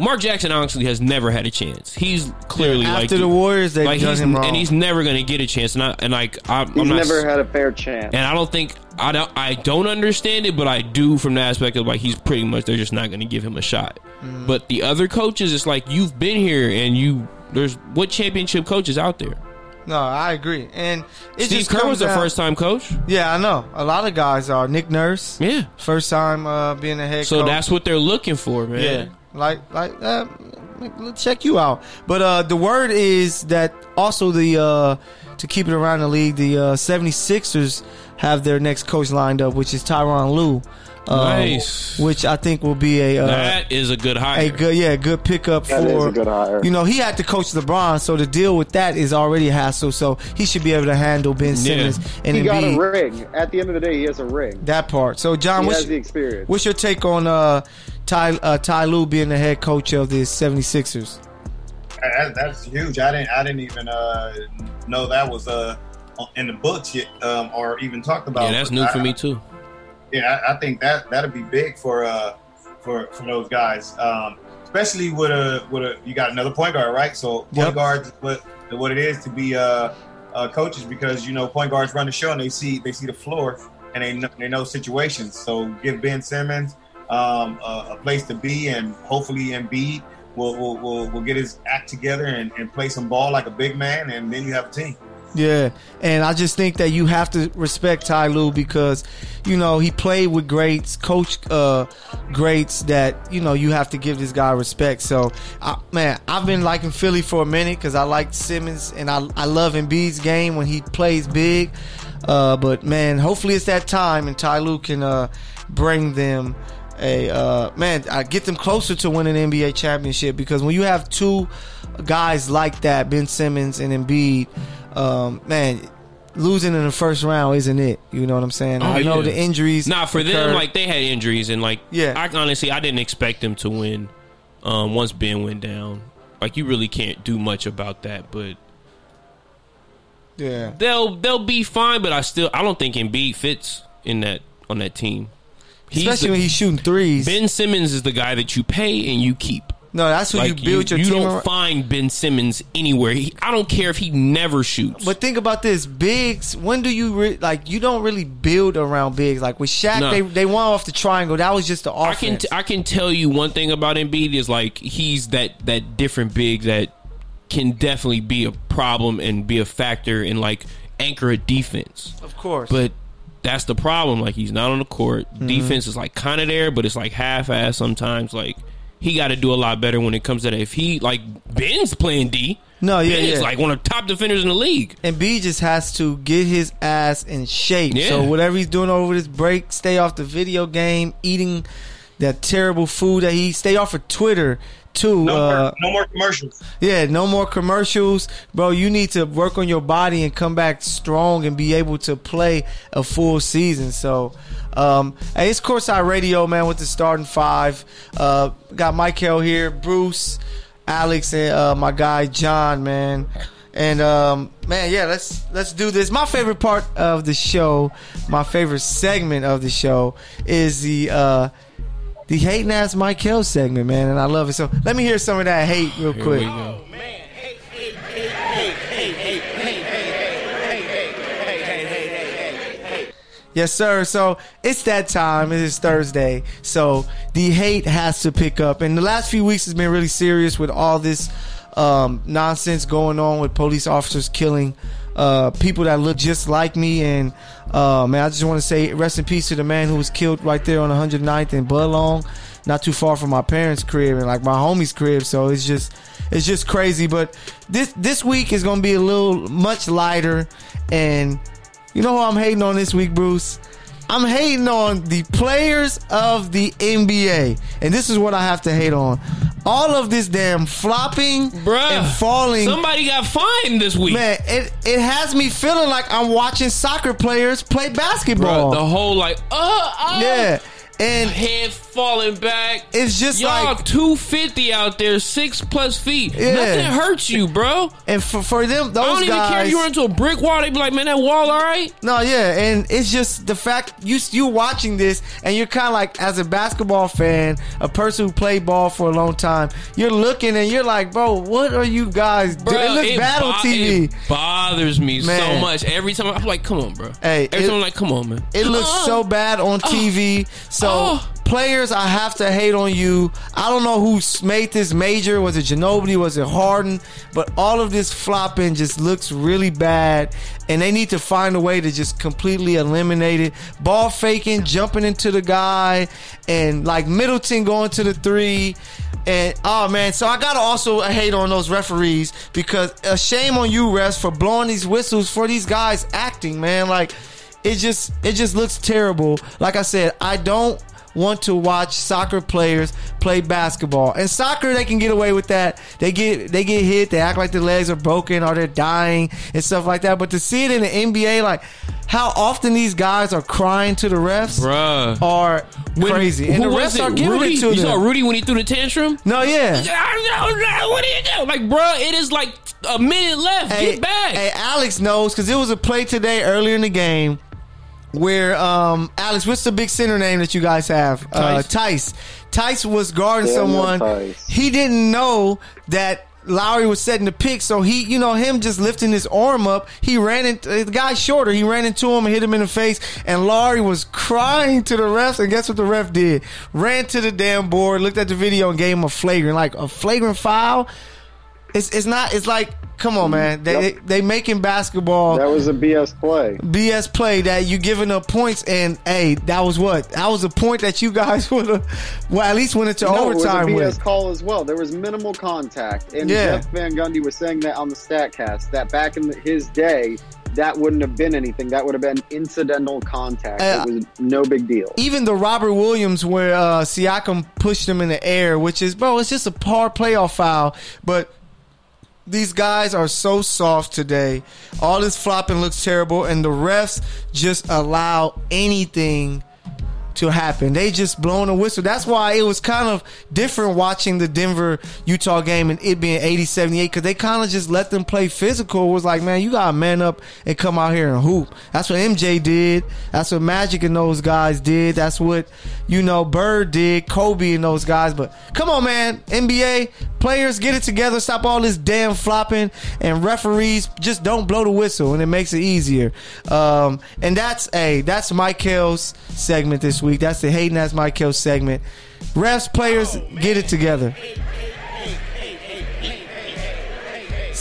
Speaker 1: Mark Jackson honestly has never had a chance. He's clearly like
Speaker 2: after the Warriors, they've
Speaker 1: like
Speaker 2: done
Speaker 1: he's
Speaker 2: him wrong.
Speaker 1: and he's never going to get a chance. And I and like I,
Speaker 3: He's
Speaker 1: I'm not
Speaker 3: never had a fair chance.
Speaker 1: and I don't think I don't I don't understand it, but I do from the aspect of like he's pretty much they're just not going to give him a shot.
Speaker 2: Mm.
Speaker 1: But the other coaches, it's like you've been here and you there's what championship coaches out there?
Speaker 2: no, I agree. And it
Speaker 1: Steve
Speaker 2: just
Speaker 1: Kerr was a first time coach.
Speaker 2: Yeah, I know. A lot of guys are. Nick Nurse,
Speaker 1: Yeah,
Speaker 2: first time uh, being a head coach.
Speaker 1: so
Speaker 2: coach.
Speaker 1: that's what they're looking for, man.
Speaker 2: Yeah, like like uh, let's check you out. But uh, the word is that also the uh, to keep it around the league, the uh, 76ers have their next coach lined up, which is Tyronn Lue. Uh,
Speaker 1: Nice.
Speaker 2: Which I think will be a uh,
Speaker 1: that is a good hire.
Speaker 2: a good yeah good pickup
Speaker 3: That
Speaker 2: for
Speaker 3: is a good hire.
Speaker 2: you know he had to coach LeBron, so the deal with that is already a hassle. So he should be able to handle Ben Simmons and
Speaker 3: he got a ring. At the end of the day, he has a ring.
Speaker 2: that part. So John,
Speaker 3: He
Speaker 2: what's,
Speaker 3: has the experience.
Speaker 2: what's your take on uh, Ty uh, Ty Lue being the head coach of the 76ers?
Speaker 4: That, that's huge. I didn't. I didn't even uh, know that was uh, in the books yet, um, or even talked about.
Speaker 1: yeah, that's new
Speaker 4: I-
Speaker 1: for me too.
Speaker 4: Yeah, I, I think that that'd be big for uh for for those guys, um, especially with a with a you got another point guard, right? So point
Speaker 2: Yep.
Speaker 4: guards, what what it is to be uh, uh, coaches because you know point guards run the show and they see they see the floor and they know, they know situations. So give Ben Simmons um, a, a place to be, and hopefully Embiid will will, will, will get his act together and, and play some ball like a big man, and then you have a team.
Speaker 2: Yeah, and I just think that you have to respect Ty Lue because, you know, he played with greats, coach uh, greats that you know you have to give this guy respect. So, I, man, I've been liking Philly for a minute because I like Simmons and I I love Embiid's game when he plays big. Uh, but man, hopefully it's that time and Ty Lue can uh, bring them a uh, man. I get them closer to winning an NBA championship because when you have two guys like that, Ben Simmons and Embiid, um, man, losing in the first round isn't it? You know what I'm saying?
Speaker 1: Oh,
Speaker 2: I know
Speaker 1: yeah.
Speaker 2: the injuries.
Speaker 1: Nah, for them, like they had injuries and like
Speaker 2: Yeah.
Speaker 1: I honestly I didn't expect them to win. Um, once Ben went down, like you really can't do much about that. But
Speaker 2: yeah,
Speaker 1: they'll they'll be fine. But I still I don't think Embiid fits in that on that team. He's
Speaker 2: especially
Speaker 1: the-
Speaker 2: when he's shooting threes.
Speaker 1: Ben Simmons is the guy that you pay and you keep.
Speaker 2: no, that's who
Speaker 1: Like
Speaker 2: you build your team.
Speaker 1: you don't
Speaker 2: around.
Speaker 1: find Ben Simmons anywhere. He, I don't care if he never shoots.
Speaker 2: But think about this, bigs. When do you re- like? You don't really build around bigs. Like with Shaq,
Speaker 1: No.
Speaker 2: they they went off the triangle. That was just the offense.
Speaker 1: I can t- I can tell you one thing about Embiid is like he's that that different big that can definitely be a problem and be a factor in like anchor a defense.
Speaker 2: Of course.
Speaker 1: But that's the problem. Like he's not on the court.
Speaker 2: Mm-hmm.
Speaker 1: Defense is like kind of there, but it's like half ass sometimes. Like he got to do a lot better when it comes to that. If he like Ben's playing D,
Speaker 2: No, yeah,
Speaker 1: Ben is
Speaker 2: yeah.
Speaker 1: like one of the top defenders in the league.
Speaker 2: And B just has to get his ass in shape.
Speaker 1: Yeah.
Speaker 2: So whatever he's doing over this break, stay off the video game, eating that terrible food that he stay off of Twitter too.
Speaker 4: No,
Speaker 2: uh,
Speaker 4: more, no more commercials.
Speaker 2: yeah, no more commercials, bro. You need to work on your body and come back strong and be able to play a full season. So, um, hey, it's Courtside Radio, man, with the starting five. Uh, got Michael here, Bruce, Alex, and uh, my guy John, man. And um, man, yeah, let's let's do this. My favorite part of the show, my favorite segment of the show, is the uh, the hating ass Michael segment, man, and I love it. So let me hear some of that hate real
Speaker 1: Here
Speaker 2: quick.
Speaker 1: we go.
Speaker 2: Yes, sir. So it's that time. It is Thursday. So the hate has to pick up. And the last few weeks has been really serious with all this um, nonsense going on with police officers killing uh, people that look just like me. And uh, man, I just want to say rest in peace to the man who was killed right there on 109th and Budlong, not too far from my parents' crib and like my homie's crib. So it's just it's just crazy. But this this week is to be a little much lighter and. You know who I'm hating on this week, Bruce? I'm hating on the players of the NBA. And this is what I have to hate on. All of this damn flopping
Speaker 1: Bruh,
Speaker 2: and falling.
Speaker 1: Somebody got fined this week.
Speaker 2: Man, it, it has me feeling like I'm watching soccer players play basketball.
Speaker 1: Bruh, the whole like, uh, uh,
Speaker 2: yeah. And
Speaker 1: head falling back.
Speaker 2: it's just
Speaker 1: Y'all
Speaker 2: like
Speaker 1: 250 out there, six plus feet.
Speaker 2: Yeah.
Speaker 1: Nothing hurts you, bro.
Speaker 2: and for, for them
Speaker 1: I
Speaker 2: those
Speaker 1: don't even
Speaker 2: guys
Speaker 1: care if you run into a brick wall. They be like, man, that wall, all right.
Speaker 2: No, yeah, and it's just the fact you you watching this, and you're kind of like as a basketball fan, a person who played ball for a long time, you're looking and you're like, bro, what are you guys doing? It looks bad on
Speaker 1: bo-
Speaker 2: TV.
Speaker 1: It bothers me so much. Every time I'm like, come on, bro.
Speaker 2: Hey,
Speaker 1: Every
Speaker 2: it-
Speaker 1: time I'm like, come on, man.
Speaker 2: It looks so uh-uh. bad on uh-uh. TV. So
Speaker 1: Oh.
Speaker 2: players, I have to hate on you. I don't know who made this major. Was it Ginobili? Was it Harden? But all of this flopping just looks really bad, and they need to find a way to just completely eliminate it. Ball faking, jumping into the guy, and like Middleton going to the three. And oh man, so I gotta also hate on those referees because a shame on you, refs, for blowing these whistles for these guys acting, man. Like it just it just looks terrible. Like I said, I don't want to watch soccer players play basketball. And soccer they can get away with that. They get they get hit, they act like their legs are broken or they're dying and stuff like that. But to see it in the NBA like how often these guys are crying to the refs
Speaker 1: Bruh.
Speaker 2: are crazy. And the refs are giving
Speaker 1: Rudy?
Speaker 2: it to
Speaker 1: you saw. Rudy when he threw the tantrum?
Speaker 2: No, yeah.
Speaker 1: What are you doing? Like, bruh, it is like a minute left.
Speaker 2: Hey,
Speaker 1: Get back.
Speaker 2: hey, Alex knows because it was a play today earlier in the game where um Alex, what's the big center name that you guys have? Uh,
Speaker 1: Tice.
Speaker 2: Tice. Tice was guarding
Speaker 3: Daniel
Speaker 2: someone.
Speaker 3: Tice.
Speaker 2: He didn't know that. Lowry was setting the pick, so he, you know, him just lifting his arm up, he ran into the guy's shorter. He ran into him and hit him in the face, and Lowry was crying to the refs. And guess what the ref did? Ran to the damn board, looked at the video, and gave him a flagrant, like a flagrant foul. It's it's not. It's like, come on, man. They
Speaker 3: Yep.
Speaker 2: they making basketball
Speaker 3: That was a BS play.
Speaker 2: BS play that you giving up points, and hey, that was what that was a point that you guys would have, well, at least went into
Speaker 3: No, it was a
Speaker 2: overtime
Speaker 3: BS
Speaker 2: with.
Speaker 3: call as well. There was minimal contact, and
Speaker 2: Yeah.
Speaker 3: Jeff Van Gundy was saying that on the Statcast that back in the, his day, that wouldn't have been anything. That would have been incidental contact.
Speaker 2: Uh,
Speaker 3: it was no big deal.
Speaker 2: Even the Robert Williams where uh, Siakam pushed him in the air, which is bro, it's just a par playoff foul, but. These guys are so soft today. All this flopping looks terrible, and the refs just allow anything to happen. They just blowing a whistle. That's why it was kind of different watching the Denver Utah game and it being 80 78 because they kind of just let them play physical. It was like, man, you got to man up and come out here and hoop. That's what MJ did. That's what Magic and those guys did. That's what, you know, Bird did, Kobe and those guys. But come on, man. NBA players, get it together. Stop all this damn flopping. And referees, just don't blow the whistle and it makes it easier. Um, and that's, a that's Michael's segment this week. That's the Hayden That's Michael's segment. Refs, players, get it together.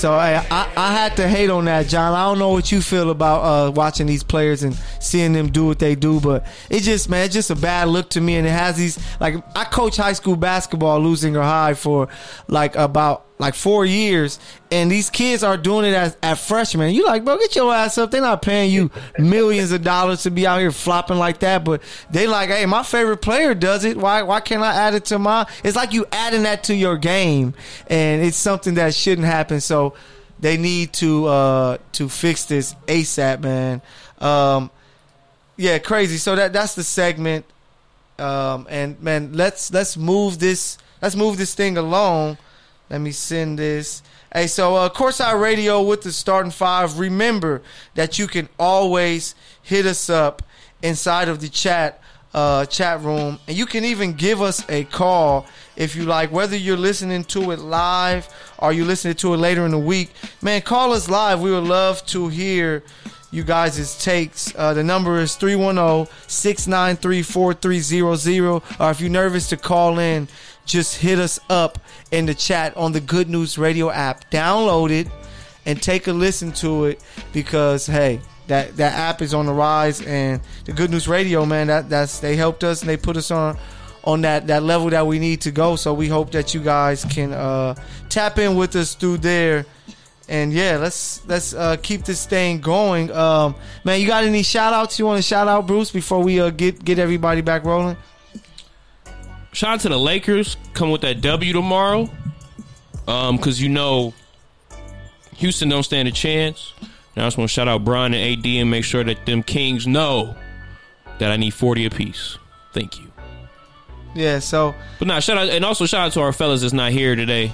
Speaker 2: So hey, I, I had to hate on that, John. I don't know what you feel about uh, watching these players and seeing them do what they do, but it just man, it's just a bad look to me. And it has these like I coach high school basketball, losing or high for like about like four years, and these kids are doing it as at freshmen. You like, bro, get your ass up. They're not paying you millions of dollars to be out here flopping like that, but they like, hey, my favorite player does it. Why why can't I add it to my? It's like you adding that to your game, and it's something that shouldn't happen. So they need to uh to fix this ASAP, man. Um, yeah, crazy. So that that's the segment. Um, and man, let's let's move this let's move this thing along. Let me send this. Hey, so uh, Courtside Radio with the starting five. Remember that you can always hit us up inside of the chat uh, chat room, and you can even give us a call if you like. Whether you're listening to it live or you listening to it later in the week, man, call us live. We would love to hear you guys' takes. Uh, the number is 310-693-4300. Or if you're nervous to call in, just hit us up in the chat on the Good News Radio app. Download it and take a listen to it because hey, that that app is on the rise and the Good News Radio, man, that that's they helped us and they put us on on that that level that we need to go. So we hope that you guys can uh, tap in with us through there. And yeah, let's let's uh, keep this thing going. Um, man, you got any shout outs you want to shout out, Bruce, before we uh, get get everybody back rolling?
Speaker 1: Shout out to the Lakers. Come with that W tomorrow. Um, cause you know Houston don't stand a chance. Now I just want to shout out Brian and AD and make sure that them Kings know that I need 40 apiece. Thank you.
Speaker 2: Yeah, so
Speaker 1: But nah, shout out and also shout out to our fellas that's not here today.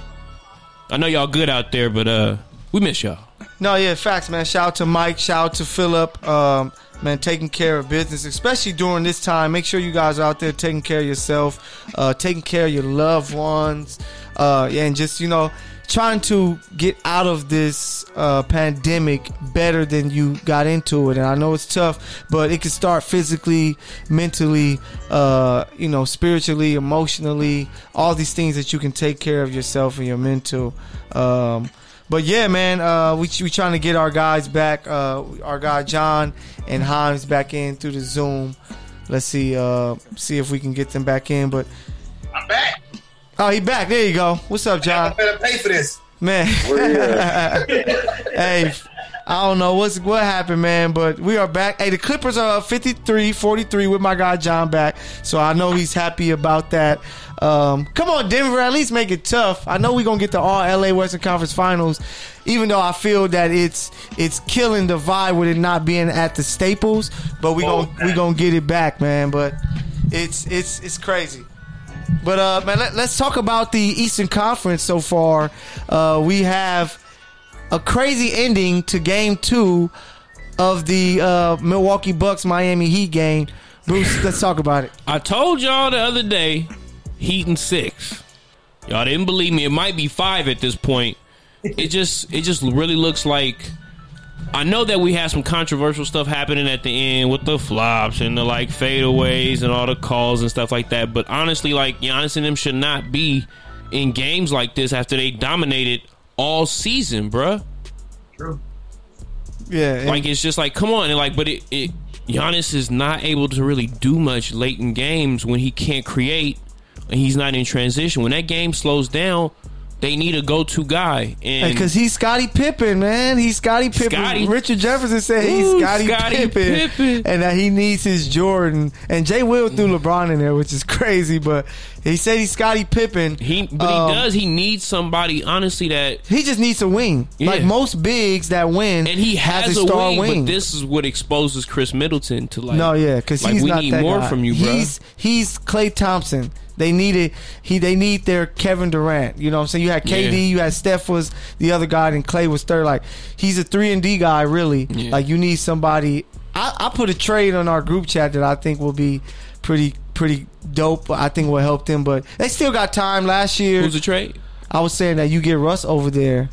Speaker 1: I know y'all good out there, but uh we miss y'all.
Speaker 2: No, yeah, facts, man. Shout out to Mike. Shout out to Philip. Um, man, taking care of business, especially during this time. Make sure you guys are out there taking care of yourself, uh, taking care of your loved ones, uh, and just you know, trying to get out of this uh, pandemic better than you got into it. And I know it's tough, but it can start physically, mentally, uh, you know, spiritually, emotionally, all these things that you can take care of yourself and your mental. Um, but yeah, man, uh, we we trying to get our guys back. Uh, our guy John and Himes back in through the Zoom. Let's see, uh, see if we can get them back in. But
Speaker 4: I'm back.
Speaker 2: oh, he back. There you go. What's up, John?
Speaker 4: I
Speaker 2: John?
Speaker 4: better pay for this.
Speaker 2: Man,
Speaker 3: Where you at?
Speaker 2: hey, I don't know what's what happened, man, but we are back. Hey, the Clippers are 53-43 with my guy John back, so I know he's happy about that. Um, come on, Denver, at least make it tough. I know we're gonna get the All LA Western Conference Finals, even though I feel that it's it's killing the vibe with it not being at the Staples, but we gonna we gonna get it back, man. But it's it's it's crazy. But uh, man, let, us talk about the Eastern Conference so far. Uh, we have a crazy ending to Game Two of the uh, Milwaukee Bucks Miami Heat game. Bruce, let's talk about it.
Speaker 1: I told y'all the other day, Heat and six. Y'all didn't believe me. It might be five at this point. It just it just really looks like I know that we had some controversial stuff happening at the end with the flops and the like fadeaways and all the calls and stuff like that. But honestly, like Giannis and them should not be in games like this after they dominated all season, bruh.
Speaker 4: True.
Speaker 2: Yeah, and-
Speaker 1: Like it's just like, come on, and like, but it, it Giannis is not able to really do much late in games when he can't create and he's not in transition. When that game slows down, they need a go-to guy, and
Speaker 2: because he's Scottie Pippen, man. He's Scottie Pippen.
Speaker 1: Scottie.
Speaker 2: Richard Jefferson said he's Scottie,
Speaker 1: Scottie
Speaker 2: Pippen,
Speaker 1: Pippen.
Speaker 2: and that he needs his Jordan. And Jay Will threw LeBron in there, which is crazy, but he said he's Scottie Pippen.
Speaker 1: he but
Speaker 2: Um,
Speaker 1: he does. He needs somebody, honestly, that
Speaker 2: He just needs a wing,
Speaker 1: Yeah.
Speaker 2: like most bigs that win.
Speaker 1: and he has,
Speaker 2: a
Speaker 1: a
Speaker 2: star
Speaker 1: wing,
Speaker 2: wing.
Speaker 1: But this is what exposes Khris Middleton to like.
Speaker 2: no, yeah, because
Speaker 1: like we
Speaker 2: not
Speaker 1: need
Speaker 2: that
Speaker 1: more
Speaker 2: guy.
Speaker 1: from you, bro.
Speaker 2: He's he's Klay Thompson. They needed he. They need their Kevin Durant. You know what I'm saying? You had KD,
Speaker 1: Yeah.
Speaker 2: you had Steph was the other guy, and Klay was third. Like he's a three and D guy, really.
Speaker 1: Yeah.
Speaker 2: Like you need somebody. I, I put a trade on our group chat that I think will be pretty pretty dope. I think will help them, but they still got time. Last year,
Speaker 1: Who's the trade?
Speaker 2: I was saying that you get Russ over there.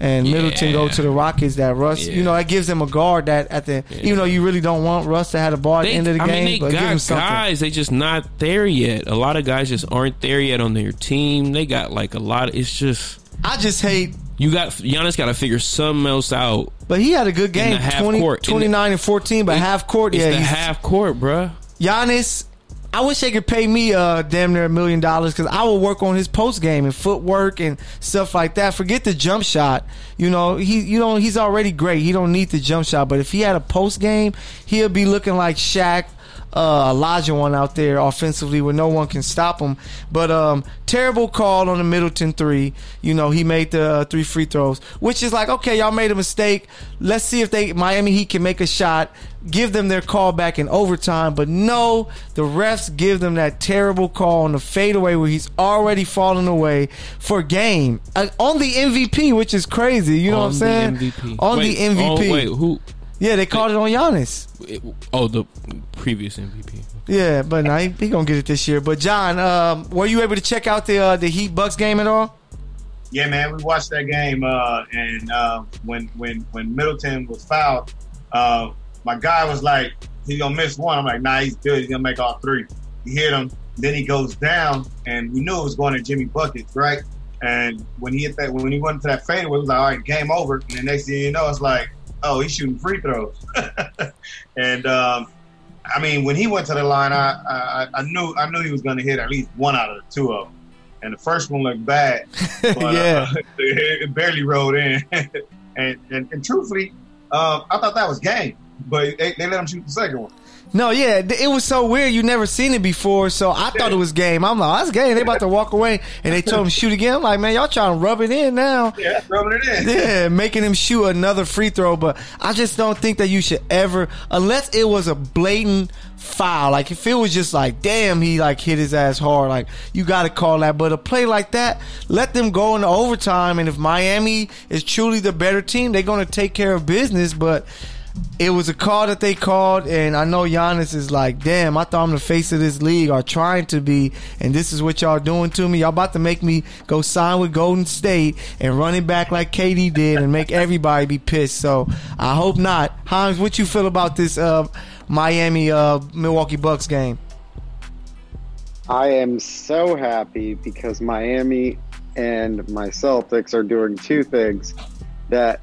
Speaker 2: And Middleton go to the Rockets. That Russ,
Speaker 1: Yeah.
Speaker 2: you know, that gives them a guard that at the, even though you really don't want Russ to have the ball at the end of the
Speaker 1: I
Speaker 2: game,
Speaker 1: mean,
Speaker 2: but
Speaker 1: they got guys. They just not there yet. A lot of guys just aren't there yet on their team. They got like a lot. Of, it's just
Speaker 2: I just hate
Speaker 1: You got Giannis got to figure something else out.
Speaker 2: But he had a good
Speaker 1: the
Speaker 2: game,
Speaker 1: half
Speaker 2: 20,
Speaker 1: court. In the-
Speaker 2: 29 and 14, but
Speaker 1: It-
Speaker 2: half court,
Speaker 1: It's
Speaker 2: yeah.
Speaker 1: the half court, bruh.
Speaker 2: Giannis, I wish they could pay me uh damn near a million dollars because I will work on his post game and footwork and stuff like that. Forget the jump shot. You know he you know he's already great. He don't need the jump shot. But if he had a post game, he'll be looking like Shaq. Uh, Olajuwon out there offensively where no one can stop him. But um, terrible call on the Middleton three. You know he made the uh, three free throws, which is like okay, y'all made a mistake. Let's see if they Miami Heat can make a shot, give them their call back in overtime. But no, the refs give them that terrible call on the fadeaway where he's already falling away for game uh, on the MVP, which is crazy. You know
Speaker 1: On
Speaker 2: what I'm saying?
Speaker 1: MVP.
Speaker 2: On
Speaker 1: Wait,
Speaker 2: the MVP.
Speaker 1: Oh, wait, who?
Speaker 2: Yeah, they called it on Giannis.
Speaker 1: it- oh, the previous MVP.
Speaker 2: Yeah, but now he, he gonna get it this year. But John, um, were you able to check out the uh, the Heat Bucks game at all?
Speaker 4: Yeah, man, we watched that game, uh, and uh, when when when Middleton was fouled, uh, my guy was like, "He's gonna miss one." I'm like, "Nah, he's good. He's gonna make all three. He hit him, then he goes down, and we knew it was going to Jimmy buckets, right? And when he hit that, when he went to that fadeaway, it was like, "All right, game over." And the next thing you know, it's like, "Oh, he's shooting free throws." and um, I mean, when he went to the line, I, I I knew I knew he was going to hit at least one out of the two of them. And the first one looked bad, but
Speaker 2: yeah.
Speaker 4: uh, it, barely rolled in. and, and and truthfully, um, I thought that was game, but they, they let him shoot the second one.
Speaker 2: No, yeah, it was so weird. You never seen it before, so I thought it was game. I'm like, oh, that's game. They about to walk away, and they told him shoot again. I'm like, man, y'all trying to rub it in now.
Speaker 4: Yeah, rubbing it in.
Speaker 2: Yeah, making him shoot another free throw, but I just don't think that you should ever, unless it was a blatant foul. Like if it was just like, damn, he like hit his ass hard. Like you got to call that. But a play like that, let them go into overtime. And if Miami is truly the better team, they're gonna take care of business. But it was a call that they called, and I know Giannis is like, damn, I thought I'm the face of this league, or trying to be, and this is what y'all doing to me. Y'all about to make me go sign with Golden State and run it back like KD did, and make everybody be pissed. So I hope not. Himes, what you feel about this uh, Miami uh, Milwaukee Bucks game?
Speaker 3: I am so happy because Miami and my Celtics are doing two things that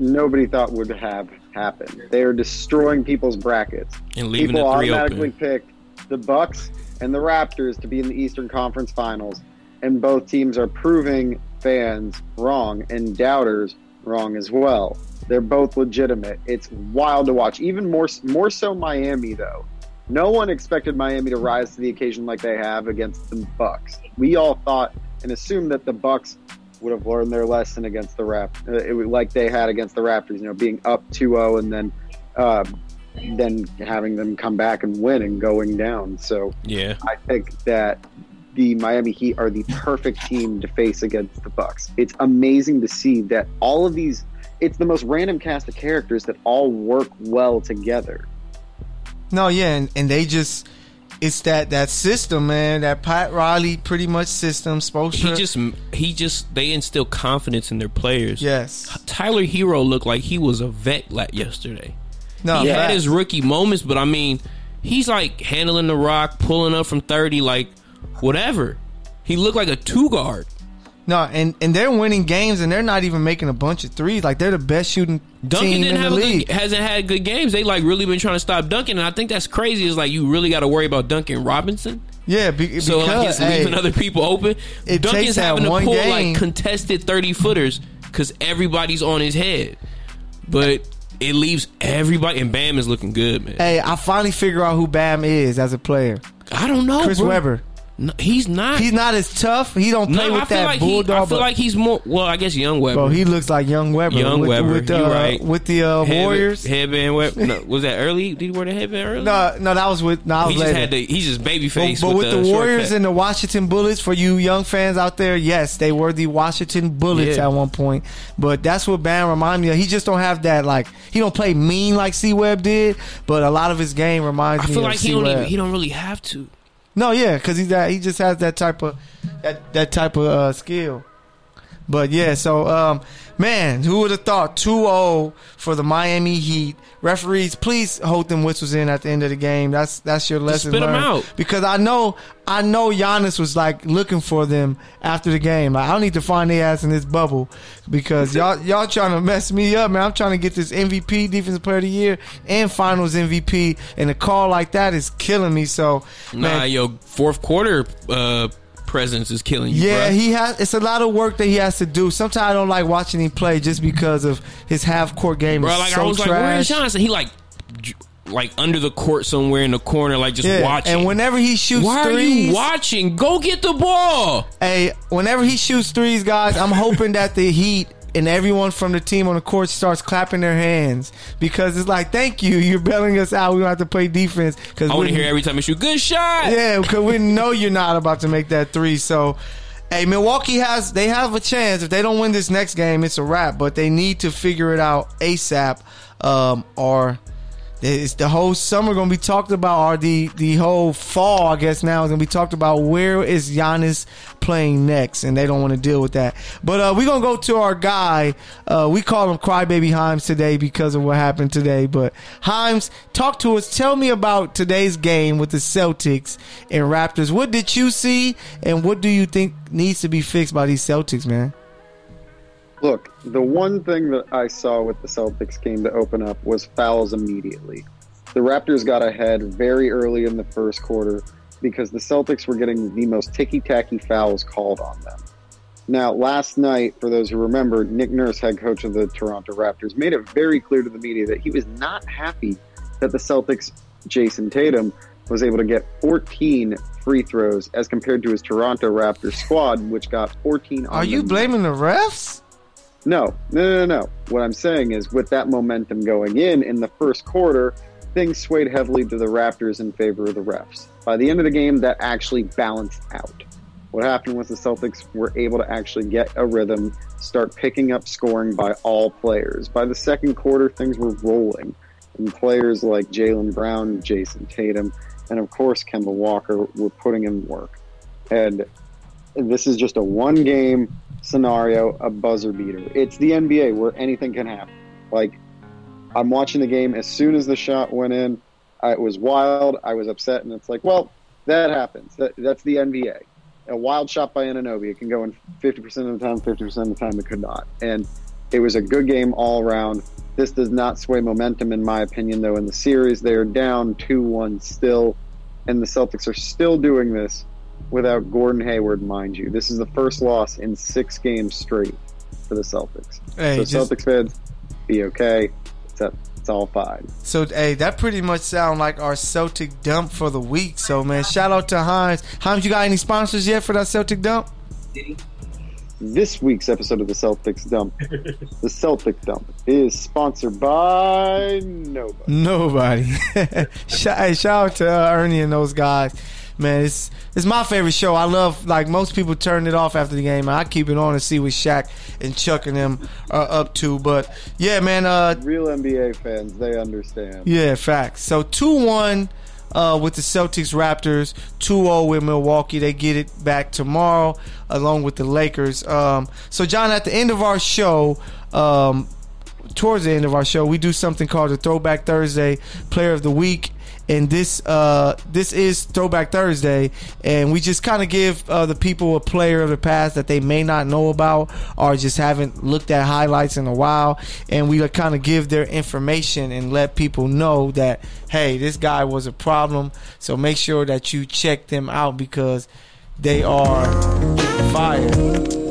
Speaker 3: nobody thought would have happened. They are destroying people's brackets.
Speaker 1: And leaving
Speaker 3: People
Speaker 1: three
Speaker 3: automatically
Speaker 1: open.
Speaker 3: picked the Bucks and the Raptors to be in the Eastern Conference Finals, and both teams are proving fans wrong and doubters wrong as well. They're both legitimate. It's wild to watch. Even more more so Miami though. No one expected Miami to rise to the occasion like they have against the Bucks. We all thought and assumed that the Bucks would have learned their lesson against the Rap, uh, it, was like they had against the Raptors. You know, being up 2-0 and then uh, then having them come back and win and going down. So
Speaker 1: Yeah.
Speaker 3: I think that the Miami Heat are the perfect team to face against the Bucks. It's amazing to see that all of these. It's the most random cast of characters that all work well together.
Speaker 2: No, yeah, and, and they just. It's that that system, man. That Pat Riley pretty much system. Supposed
Speaker 1: He just he just they instill confidence in their players.
Speaker 2: yes.
Speaker 1: Tyler Herro looked like he was a vet like yesterday.
Speaker 2: No,
Speaker 1: he had his rookie moments, but I mean, he's like handling the rock, pulling up from thirty, like whatever. He looked like a two guard.
Speaker 2: No, and and they're winning games, and they're not even making a bunch of threes. Like they're the best shooting
Speaker 1: Duncan
Speaker 2: team
Speaker 1: didn't
Speaker 2: in the league.
Speaker 1: good, hasn't had good games. They like really been trying to stop Duncan, and I think that's crazy. Is like you really got to worry about Duncan Robinson.
Speaker 2: yeah, be,
Speaker 1: So
Speaker 2: because
Speaker 1: like it's
Speaker 2: hey,
Speaker 1: leaving other people open. Duncan's having to pull
Speaker 2: game.
Speaker 1: like contested thirty footers because everybody's on his head, but it leaves everybody. And Bam is looking good, man.
Speaker 2: hey, I finally figure out who Bam is as a player.
Speaker 1: I don't know,
Speaker 2: Chris
Speaker 1: bro.
Speaker 2: Webber.
Speaker 1: No, he's not.
Speaker 2: He's not as tough. He don't play
Speaker 1: no,
Speaker 2: with that
Speaker 1: like he.
Speaker 2: bulldog.
Speaker 1: I feel
Speaker 2: but-
Speaker 1: like he's more. Well, I guess Young Webber.
Speaker 2: Bro, he looks like young Webber.
Speaker 1: Young
Speaker 2: with,
Speaker 1: Webber,
Speaker 2: with,
Speaker 1: you
Speaker 2: uh,
Speaker 1: right.
Speaker 2: with the uh,
Speaker 1: Headband-
Speaker 2: Warriors.
Speaker 1: headband. Webber. No, was that early? Did he wear the headband early?
Speaker 2: No, no, that was with. No, I was
Speaker 1: he just
Speaker 2: later.
Speaker 1: had the. He's just baby
Speaker 2: But,
Speaker 1: face.
Speaker 2: but with, the,
Speaker 1: short
Speaker 2: Warriors and the Washington Bullets, for you young fans out there, yes, they were the Washington Bullets
Speaker 1: Yeah.
Speaker 2: at one point. But that's what Bam remind me of. He just don't have that like he don't play mean like C Web did, but a lot of his game reminds
Speaker 1: I
Speaker 2: me
Speaker 1: feel
Speaker 2: of
Speaker 1: like he don't.
Speaker 2: C-Web.
Speaker 1: Even, he don't really have to.
Speaker 2: No, yeah, because he's that he just has that type of that that type of uh, skill. But yeah, so um, man, who would have thought 2-0 for the Miami Heat? Referees, please hold them whistles in at the end of the game. That's that's your lesson
Speaker 1: spit 'em
Speaker 2: learned.
Speaker 1: out.
Speaker 2: Because I know I know Giannis was like looking for them after the game. Like I don't need to find their ass in this bubble because y'all y'all trying to mess me up, man. I'm trying to get this MVP, Defensive Player of the Year, and Finals MVP, and a call like that is killing me. So
Speaker 1: Nah,
Speaker 2: man,
Speaker 1: your fourth quarter uh, presence is killing you.
Speaker 2: yeah,
Speaker 1: bruh.
Speaker 2: he has. It's a lot of work that he has to do. Sometimes I don't like watching him play just because of his half court game.
Speaker 1: bro.
Speaker 2: is
Speaker 1: Like
Speaker 2: so
Speaker 1: I was like, where is
Speaker 2: trash.
Speaker 1: Johnson? He like, like under the court somewhere in the corner, like just
Speaker 2: Yeah,
Speaker 1: watching.
Speaker 2: and whenever he shoots
Speaker 1: Why are
Speaker 2: threes,
Speaker 1: you watching? Go get the ball.
Speaker 2: Hey, whenever he shoots threes, guys, I'm hoping that the Heat and everyone from the team on the court starts clapping their hands because it's like, thank you, you're bailing us out. We don't have to play defense because
Speaker 1: I want to hear every time you shoot. Good shot.
Speaker 2: yeah, because we know you're not about to make that three. So, hey, Milwaukee has they have a chance. If they don't win this next game, it's a wrap. But they need to figure it out ASAP, um, or it's the whole summer going to be talked about, or the the whole fall, I guess now is going to be talked about. Where is Giannis playing next? And they don't want to deal with that. But uh, we're gonna go to our guy. Uh, we call him Crybaby Himes today because of what happened today. But Himes, talk to us. Tell me about today's game with the Celtics and Raptors. What did you see, and what do you think needs to be fixed by these Celtics, man?
Speaker 3: Look, the one thing that I saw with the Celtics game to open up was fouls immediately. The Raptors got ahead very early in the first quarter because the Celtics were getting the most ticky tacky fouls called on them. Now, last night, for those who remember, Nick Nurse, head coach of the Toronto Raptors, made it very clear to the media that he was not happy that the Celtics, Jayson Tatum, was able to get 14 free throws as compared to his Toronto Raptors squad, which got 14 on
Speaker 2: Are you blaming the refs?
Speaker 3: No, no, no, no. What I'm saying is, with that momentum going in in the first quarter, things swayed heavily to the Raptors in favor of the refs. By the end of the game, that actually balanced out. What happened was the Celtics were able to actually get a rhythm, start picking up scoring by all players. By the second quarter, things were rolling. And players like Jaylen Brown, Jayson Tatum, and of course Kemba Walker were putting in work. And this is just a one game scenario, a buzzer beater. It's the NBA where anything can happen. Like, I'm watching the game. As soon as the shot went in, I, it was wild. I was upset, and it's like, well, that happens. That, that's the NBA. A wild shot by Anunoby. It can go in 50% of the time, 50% of the time it could not. And it was a good game all around. This does not sway momentum, in my opinion, though. In the series, they are down 2 1 still, and the Celtics are still doing this without Gordon Hayward, mind you. This is the first loss in six games straight for the Celtics.
Speaker 2: Hey,
Speaker 3: so
Speaker 2: just-
Speaker 3: Celtics fans, be okay. It's, up, it's all fine.
Speaker 2: So hey, that pretty much sound like our Celtic dump for the week. So man, shout out to Hines. Hines, you got any sponsors yet for that Celtic dump?
Speaker 3: This week's episode of the Celtics Dump, the Celtic Dump, is sponsored by nobody.
Speaker 2: Nobody. shout, hey, shout out to uh, Ernie and those guys. Man, it's it's my favorite show. I love like most people turn it off after the game. I keep it on and see what Shaq and Chuck and them are up to. But yeah, man. Uh,
Speaker 3: Real NBA fans, they understand.
Speaker 2: Yeah, facts. So 2 1 uh, with the Celtics Raptors, 2 0 with Milwaukee. They get it back tomorrow along with the Lakers. Um, so, John, at the end of our show, um, towards the end of our show, we do something called the Throwback Thursday Player of the Week. And this uh, this is Throwback Thursday, and we just kind of give uh, the people a player of the past that they may not know about or just haven't looked at highlights in a while, and we kind of give their information and let people know that hey, this guy was a problem. So make sure that you check them out because they are fire.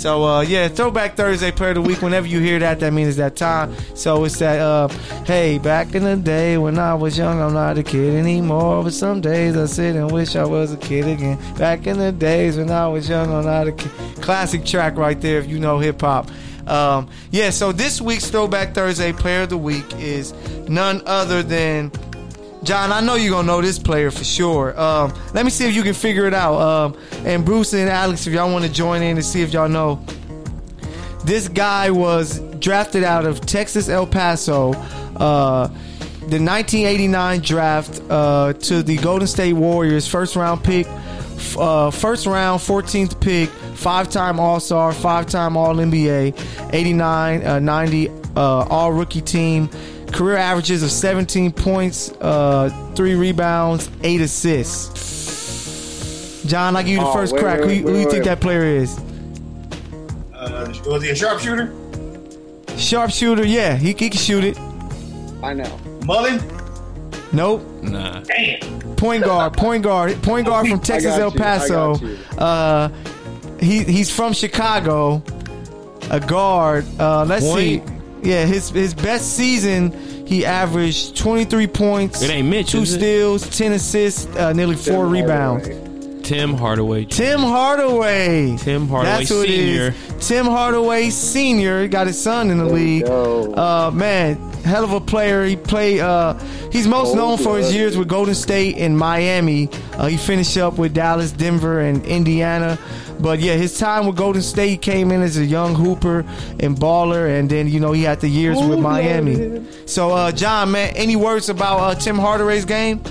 Speaker 2: So uh, yeah, Throwback Thursday Player of the Week. Whenever you hear that, that means it's that time. So it's that uh, hey, back in the day when I was young, I'm not a kid anymore. But some days I sit and wish I was a kid again. Back in the days when I was young, I'm not a kid. Classic track right there if you know hip hop. Um, yeah, so this week's Throwback Thursday Player of the Week is none other than John, I know you're gonna know this player for sure. Um, let me see if you can figure it out. Um, and Bruce and Alex, if y'all want to join in to see if y'all know, this guy was drafted out of Texas El Paso, uh, the 1989 draft uh, to the Golden State Warriors, first round pick Uh, first round, 14th pick, five time All Star, five time All NBA, 89, uh, 90 uh, All Rookie team. Career averages of 17 points, uh, three rebounds, eight assists. John, I give you the
Speaker 3: Oh,
Speaker 2: first
Speaker 3: wait,
Speaker 2: crack.
Speaker 3: wait,
Speaker 2: who, you- who
Speaker 3: wait,
Speaker 2: you think
Speaker 3: wait.
Speaker 2: that player is?
Speaker 4: Uh, was he a sharpshooter?
Speaker 2: Sharpshooter, yeah, he, he can shoot it.
Speaker 3: I know.
Speaker 4: Mullin?
Speaker 2: Nope.
Speaker 1: Nah.
Speaker 4: Damn.
Speaker 2: Point guard, point guard, point guard from Texas El Paso. Uh, he he's from Chicago. A guard. Uh, let's
Speaker 1: Point.
Speaker 2: see. Yeah, his his best season, he averaged 23 points,
Speaker 1: It ain't Mitch,
Speaker 2: two
Speaker 1: is it?
Speaker 2: steals, 10 assists, uh, nearly four
Speaker 3: Tim
Speaker 2: rebounds.
Speaker 3: Hardaway.
Speaker 1: Tim Hardaway.
Speaker 2: Tim Hardaway.
Speaker 1: Tim Hardaway
Speaker 2: That's who
Speaker 1: Senior.
Speaker 2: is. Tim Hardaway Senior got his son in the
Speaker 3: There
Speaker 2: league.
Speaker 3: go.
Speaker 2: Uh, man, hell of a player. He played. Uh, he's most known for his years with Golden State and Miami. Uh, he finished up with Dallas, Denver, and Indiana. But yeah, his time with Golden State came in as a young hooper and baller, and then you know he had the years with Miami. So, uh, John, man, any words about uh, Tim Hardaway's game?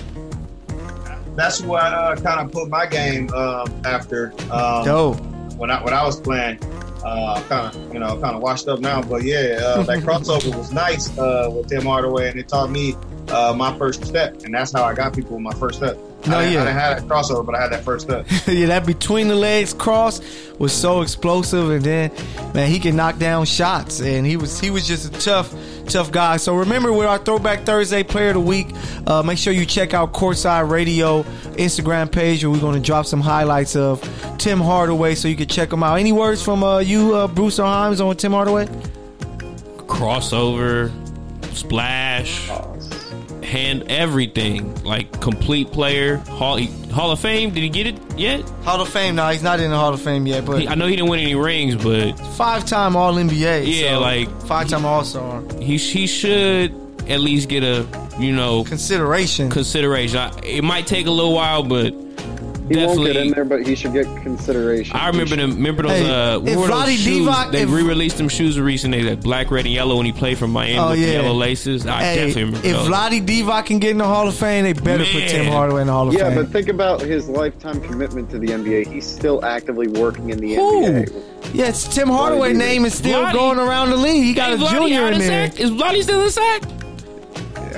Speaker 4: That's what I uh, kind of put my game um, after. Um,
Speaker 2: Dope.
Speaker 4: when I when I was playing. Uh, kind of you know kind of washed up now, but yeah, uh, that crossover was nice uh, with Tim Hardaway, and it taught me uh, my first step, and that's how I got people with my first step.
Speaker 2: No,
Speaker 4: I,
Speaker 2: yeah.
Speaker 4: I didn't have that crossover, but I had that first step.
Speaker 2: yeah, that between the legs cross was so explosive, and then man, he can knock down shots, and he was he was just a tough, tough guy. So remember, with our Throwback Thursday Player of the Week, uh, make sure you check out Courtside Radio Instagram page, where we're going to drop some highlights of Tim Hardaway, so you can check him out. Any words from uh, you, uh, Bruce Himes, on Tim Hardaway?
Speaker 1: Crossover. Splash. Hand everything. Like complete player. Hall, he- Hall of Fame. Did he get it yet?
Speaker 2: Hall of Fame. No, he's not in the Hall of Fame yet, but
Speaker 1: He, I know he didn't win any rings, but
Speaker 2: five-time All NBA.
Speaker 1: Yeah,
Speaker 2: so
Speaker 1: like-
Speaker 2: five-time All Star
Speaker 1: he he should at least get a you know
Speaker 2: consideration.
Speaker 1: consideration. I, it might take a little while, but
Speaker 3: He won't get in there, but he should get consideration.
Speaker 1: I remember them. Remember those?
Speaker 2: Hey,
Speaker 1: uh,
Speaker 2: if
Speaker 1: were those
Speaker 2: Vlade
Speaker 1: shoes?
Speaker 2: Divac-
Speaker 1: they
Speaker 2: if-
Speaker 1: re-released them shoes recently. That black, red, and yellow when he played for Miami
Speaker 2: Oh,
Speaker 1: with the yellow laces. I
Speaker 2: Hey,
Speaker 1: definitely remember
Speaker 2: if
Speaker 1: those.
Speaker 2: Vlade Divac can get in the Hall of Fame, they better put Tim Hardaway in the Hall of
Speaker 3: Yeah,
Speaker 2: Fame.
Speaker 3: Yeah, but think about his lifetime commitment to the NBA. He's still actively working in the
Speaker 2: Who?
Speaker 3: NBA.
Speaker 2: yeah, it's Tim Hardaway name is still
Speaker 1: Vlade-
Speaker 2: going around the league. He got
Speaker 1: Hey,
Speaker 2: a
Speaker 1: Vlade
Speaker 2: junior in
Speaker 1: of
Speaker 2: there.
Speaker 1: Sac? Is Vlade still in sack?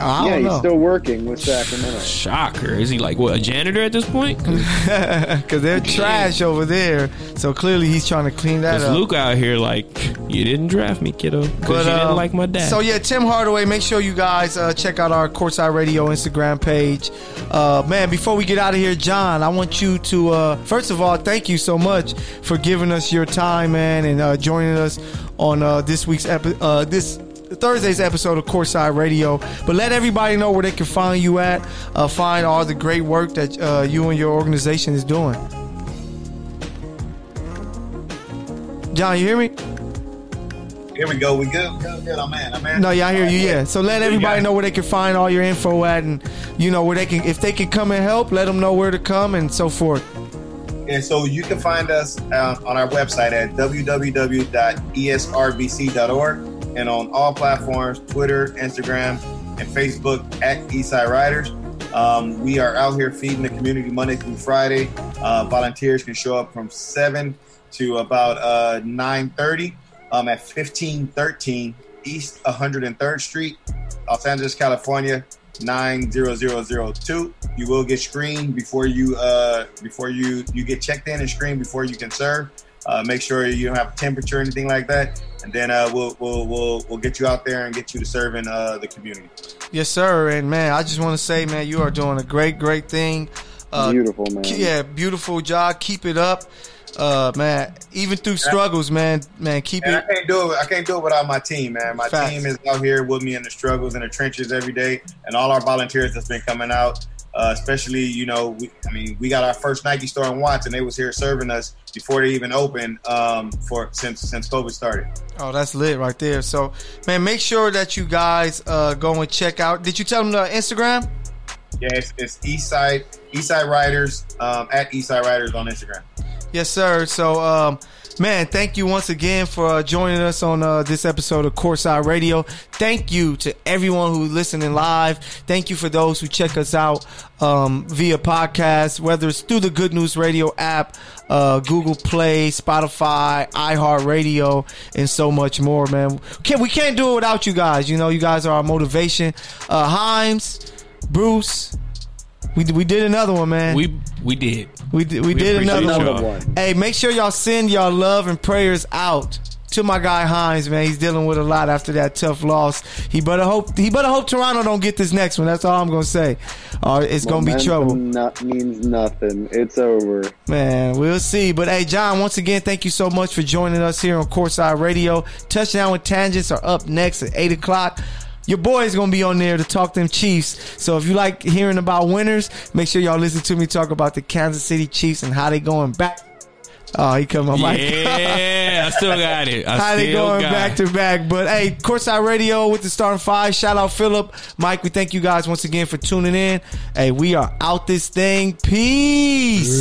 Speaker 2: I
Speaker 3: yeah,
Speaker 2: don't
Speaker 3: he's
Speaker 2: know
Speaker 3: still working with Sacramento.
Speaker 1: Shocker! Is he like what a janitor at this point?
Speaker 2: because they're trash over there. So clearly he's trying to clean that
Speaker 1: Because
Speaker 2: up.
Speaker 1: Luka out here like you didn't draft me, kiddo, because you
Speaker 2: um,
Speaker 1: didn't like my dad.
Speaker 2: So yeah, Tim Hardaway. Make sure you guys uh, check out our Courtside Radio Instagram page. Uh, man, before we get out of here, John, I want you to uh, first of all thank you so much for giving us your time, man, and uh, joining us on uh, this week's episode. uh, this. Thursday's episode of Courtside Radio, but let everybody know where they can find you at, uh, find all the great work that uh, you and your organization is doing. John, you hear me?
Speaker 4: Here we go. We good. Good. Good. I'm in. I'm in.
Speaker 2: No, y'all hear you. Yeah. So let everybody know where they can find all your info at, and you know where they can, if they can come and help, let them know where to come and so forth.
Speaker 4: And so you can find us uh, on our website at www.esrbc.org and on all platforms Twitter, Instagram, and Facebook at Eastside Riders. Um, we are out here feeding the community Monday through Friday. Uh, volunteers can show up from 7 to about uh, 9.30 um, at 1513 East 103rd Street, Los Angeles, California, 90002. You will get screened before you uh, before you you get checked in and screened before you can serve. Uh, make sure you don't have temperature or anything like that, and then uh, we'll, we'll we'll we'll get you out there and get you to serve in uh, the community.
Speaker 2: Yes, sir. And man, I just want to say, man, you are doing a great, great thing. Uh,
Speaker 3: Beautiful, man.
Speaker 2: Yeah, beautiful job. Keep it up, uh, man. Even through struggles, man, man, keep
Speaker 4: And I can't do it. I can't do it without my team, man. My
Speaker 2: Facts.
Speaker 4: team is out here with me in the struggles in the trenches every day, and all our volunteers that's been coming out. Uh, especially, you know, we, I mean, we got our first Nike store in Watts, and they was here serving us before they even opened um, for since since COVID started.
Speaker 2: Oh, that's lit right there. So, man, make sure that you guys uh, go and check out. Did you tell them the Instagram?
Speaker 4: Yeah, it's, it's Eastside Eastside Riders um, at Eastside Riders on Instagram.
Speaker 2: Yes, sir. So, um, man, thank you once again for uh, joining us on uh, this episode of Courtside Radio. Thank you to everyone who's listening live. Thank you for those who check us out um, via podcast, whether it's through the Good News Radio app, uh, Google Play, Spotify, iHeartRadio, and so much more, man. Can we can't do it without you guys. You know, you guys are our motivation. Uh, Himes, Bruce. We, we did another one, man.
Speaker 1: We we did.
Speaker 2: We did, we,
Speaker 1: We
Speaker 2: did another
Speaker 1: y'all.
Speaker 2: one. Hey, make sure y'all send y'all love and prayers out to my guy Hines, man. He's dealing with a lot after that tough loss. He better hope he better hope Toronto don't get this next one. That's all I'm gonna say. Uh, it's gonna be trouble,
Speaker 3: Not, means nothing. It's over.
Speaker 2: man. We'll see. But hey, John, once again, thank you so much for joining us here on Courtside Radio. Touchdown with tangents are up next at eight o'clock. Your boy is gonna be on there to talk them Chiefs. So if you like hearing about winners, make sure y'all listen to me talk about the Kansas City Chiefs and how they going back. Oh, he come on, Mike.
Speaker 1: Yeah, I still got it. I
Speaker 2: How they going
Speaker 1: got
Speaker 2: back
Speaker 1: it.
Speaker 2: to back. But hey, Courtside Radio with the starting five. Shout out Philip. Mike, we thank you guys once again for tuning in. Hey, we are out this thing. Peace.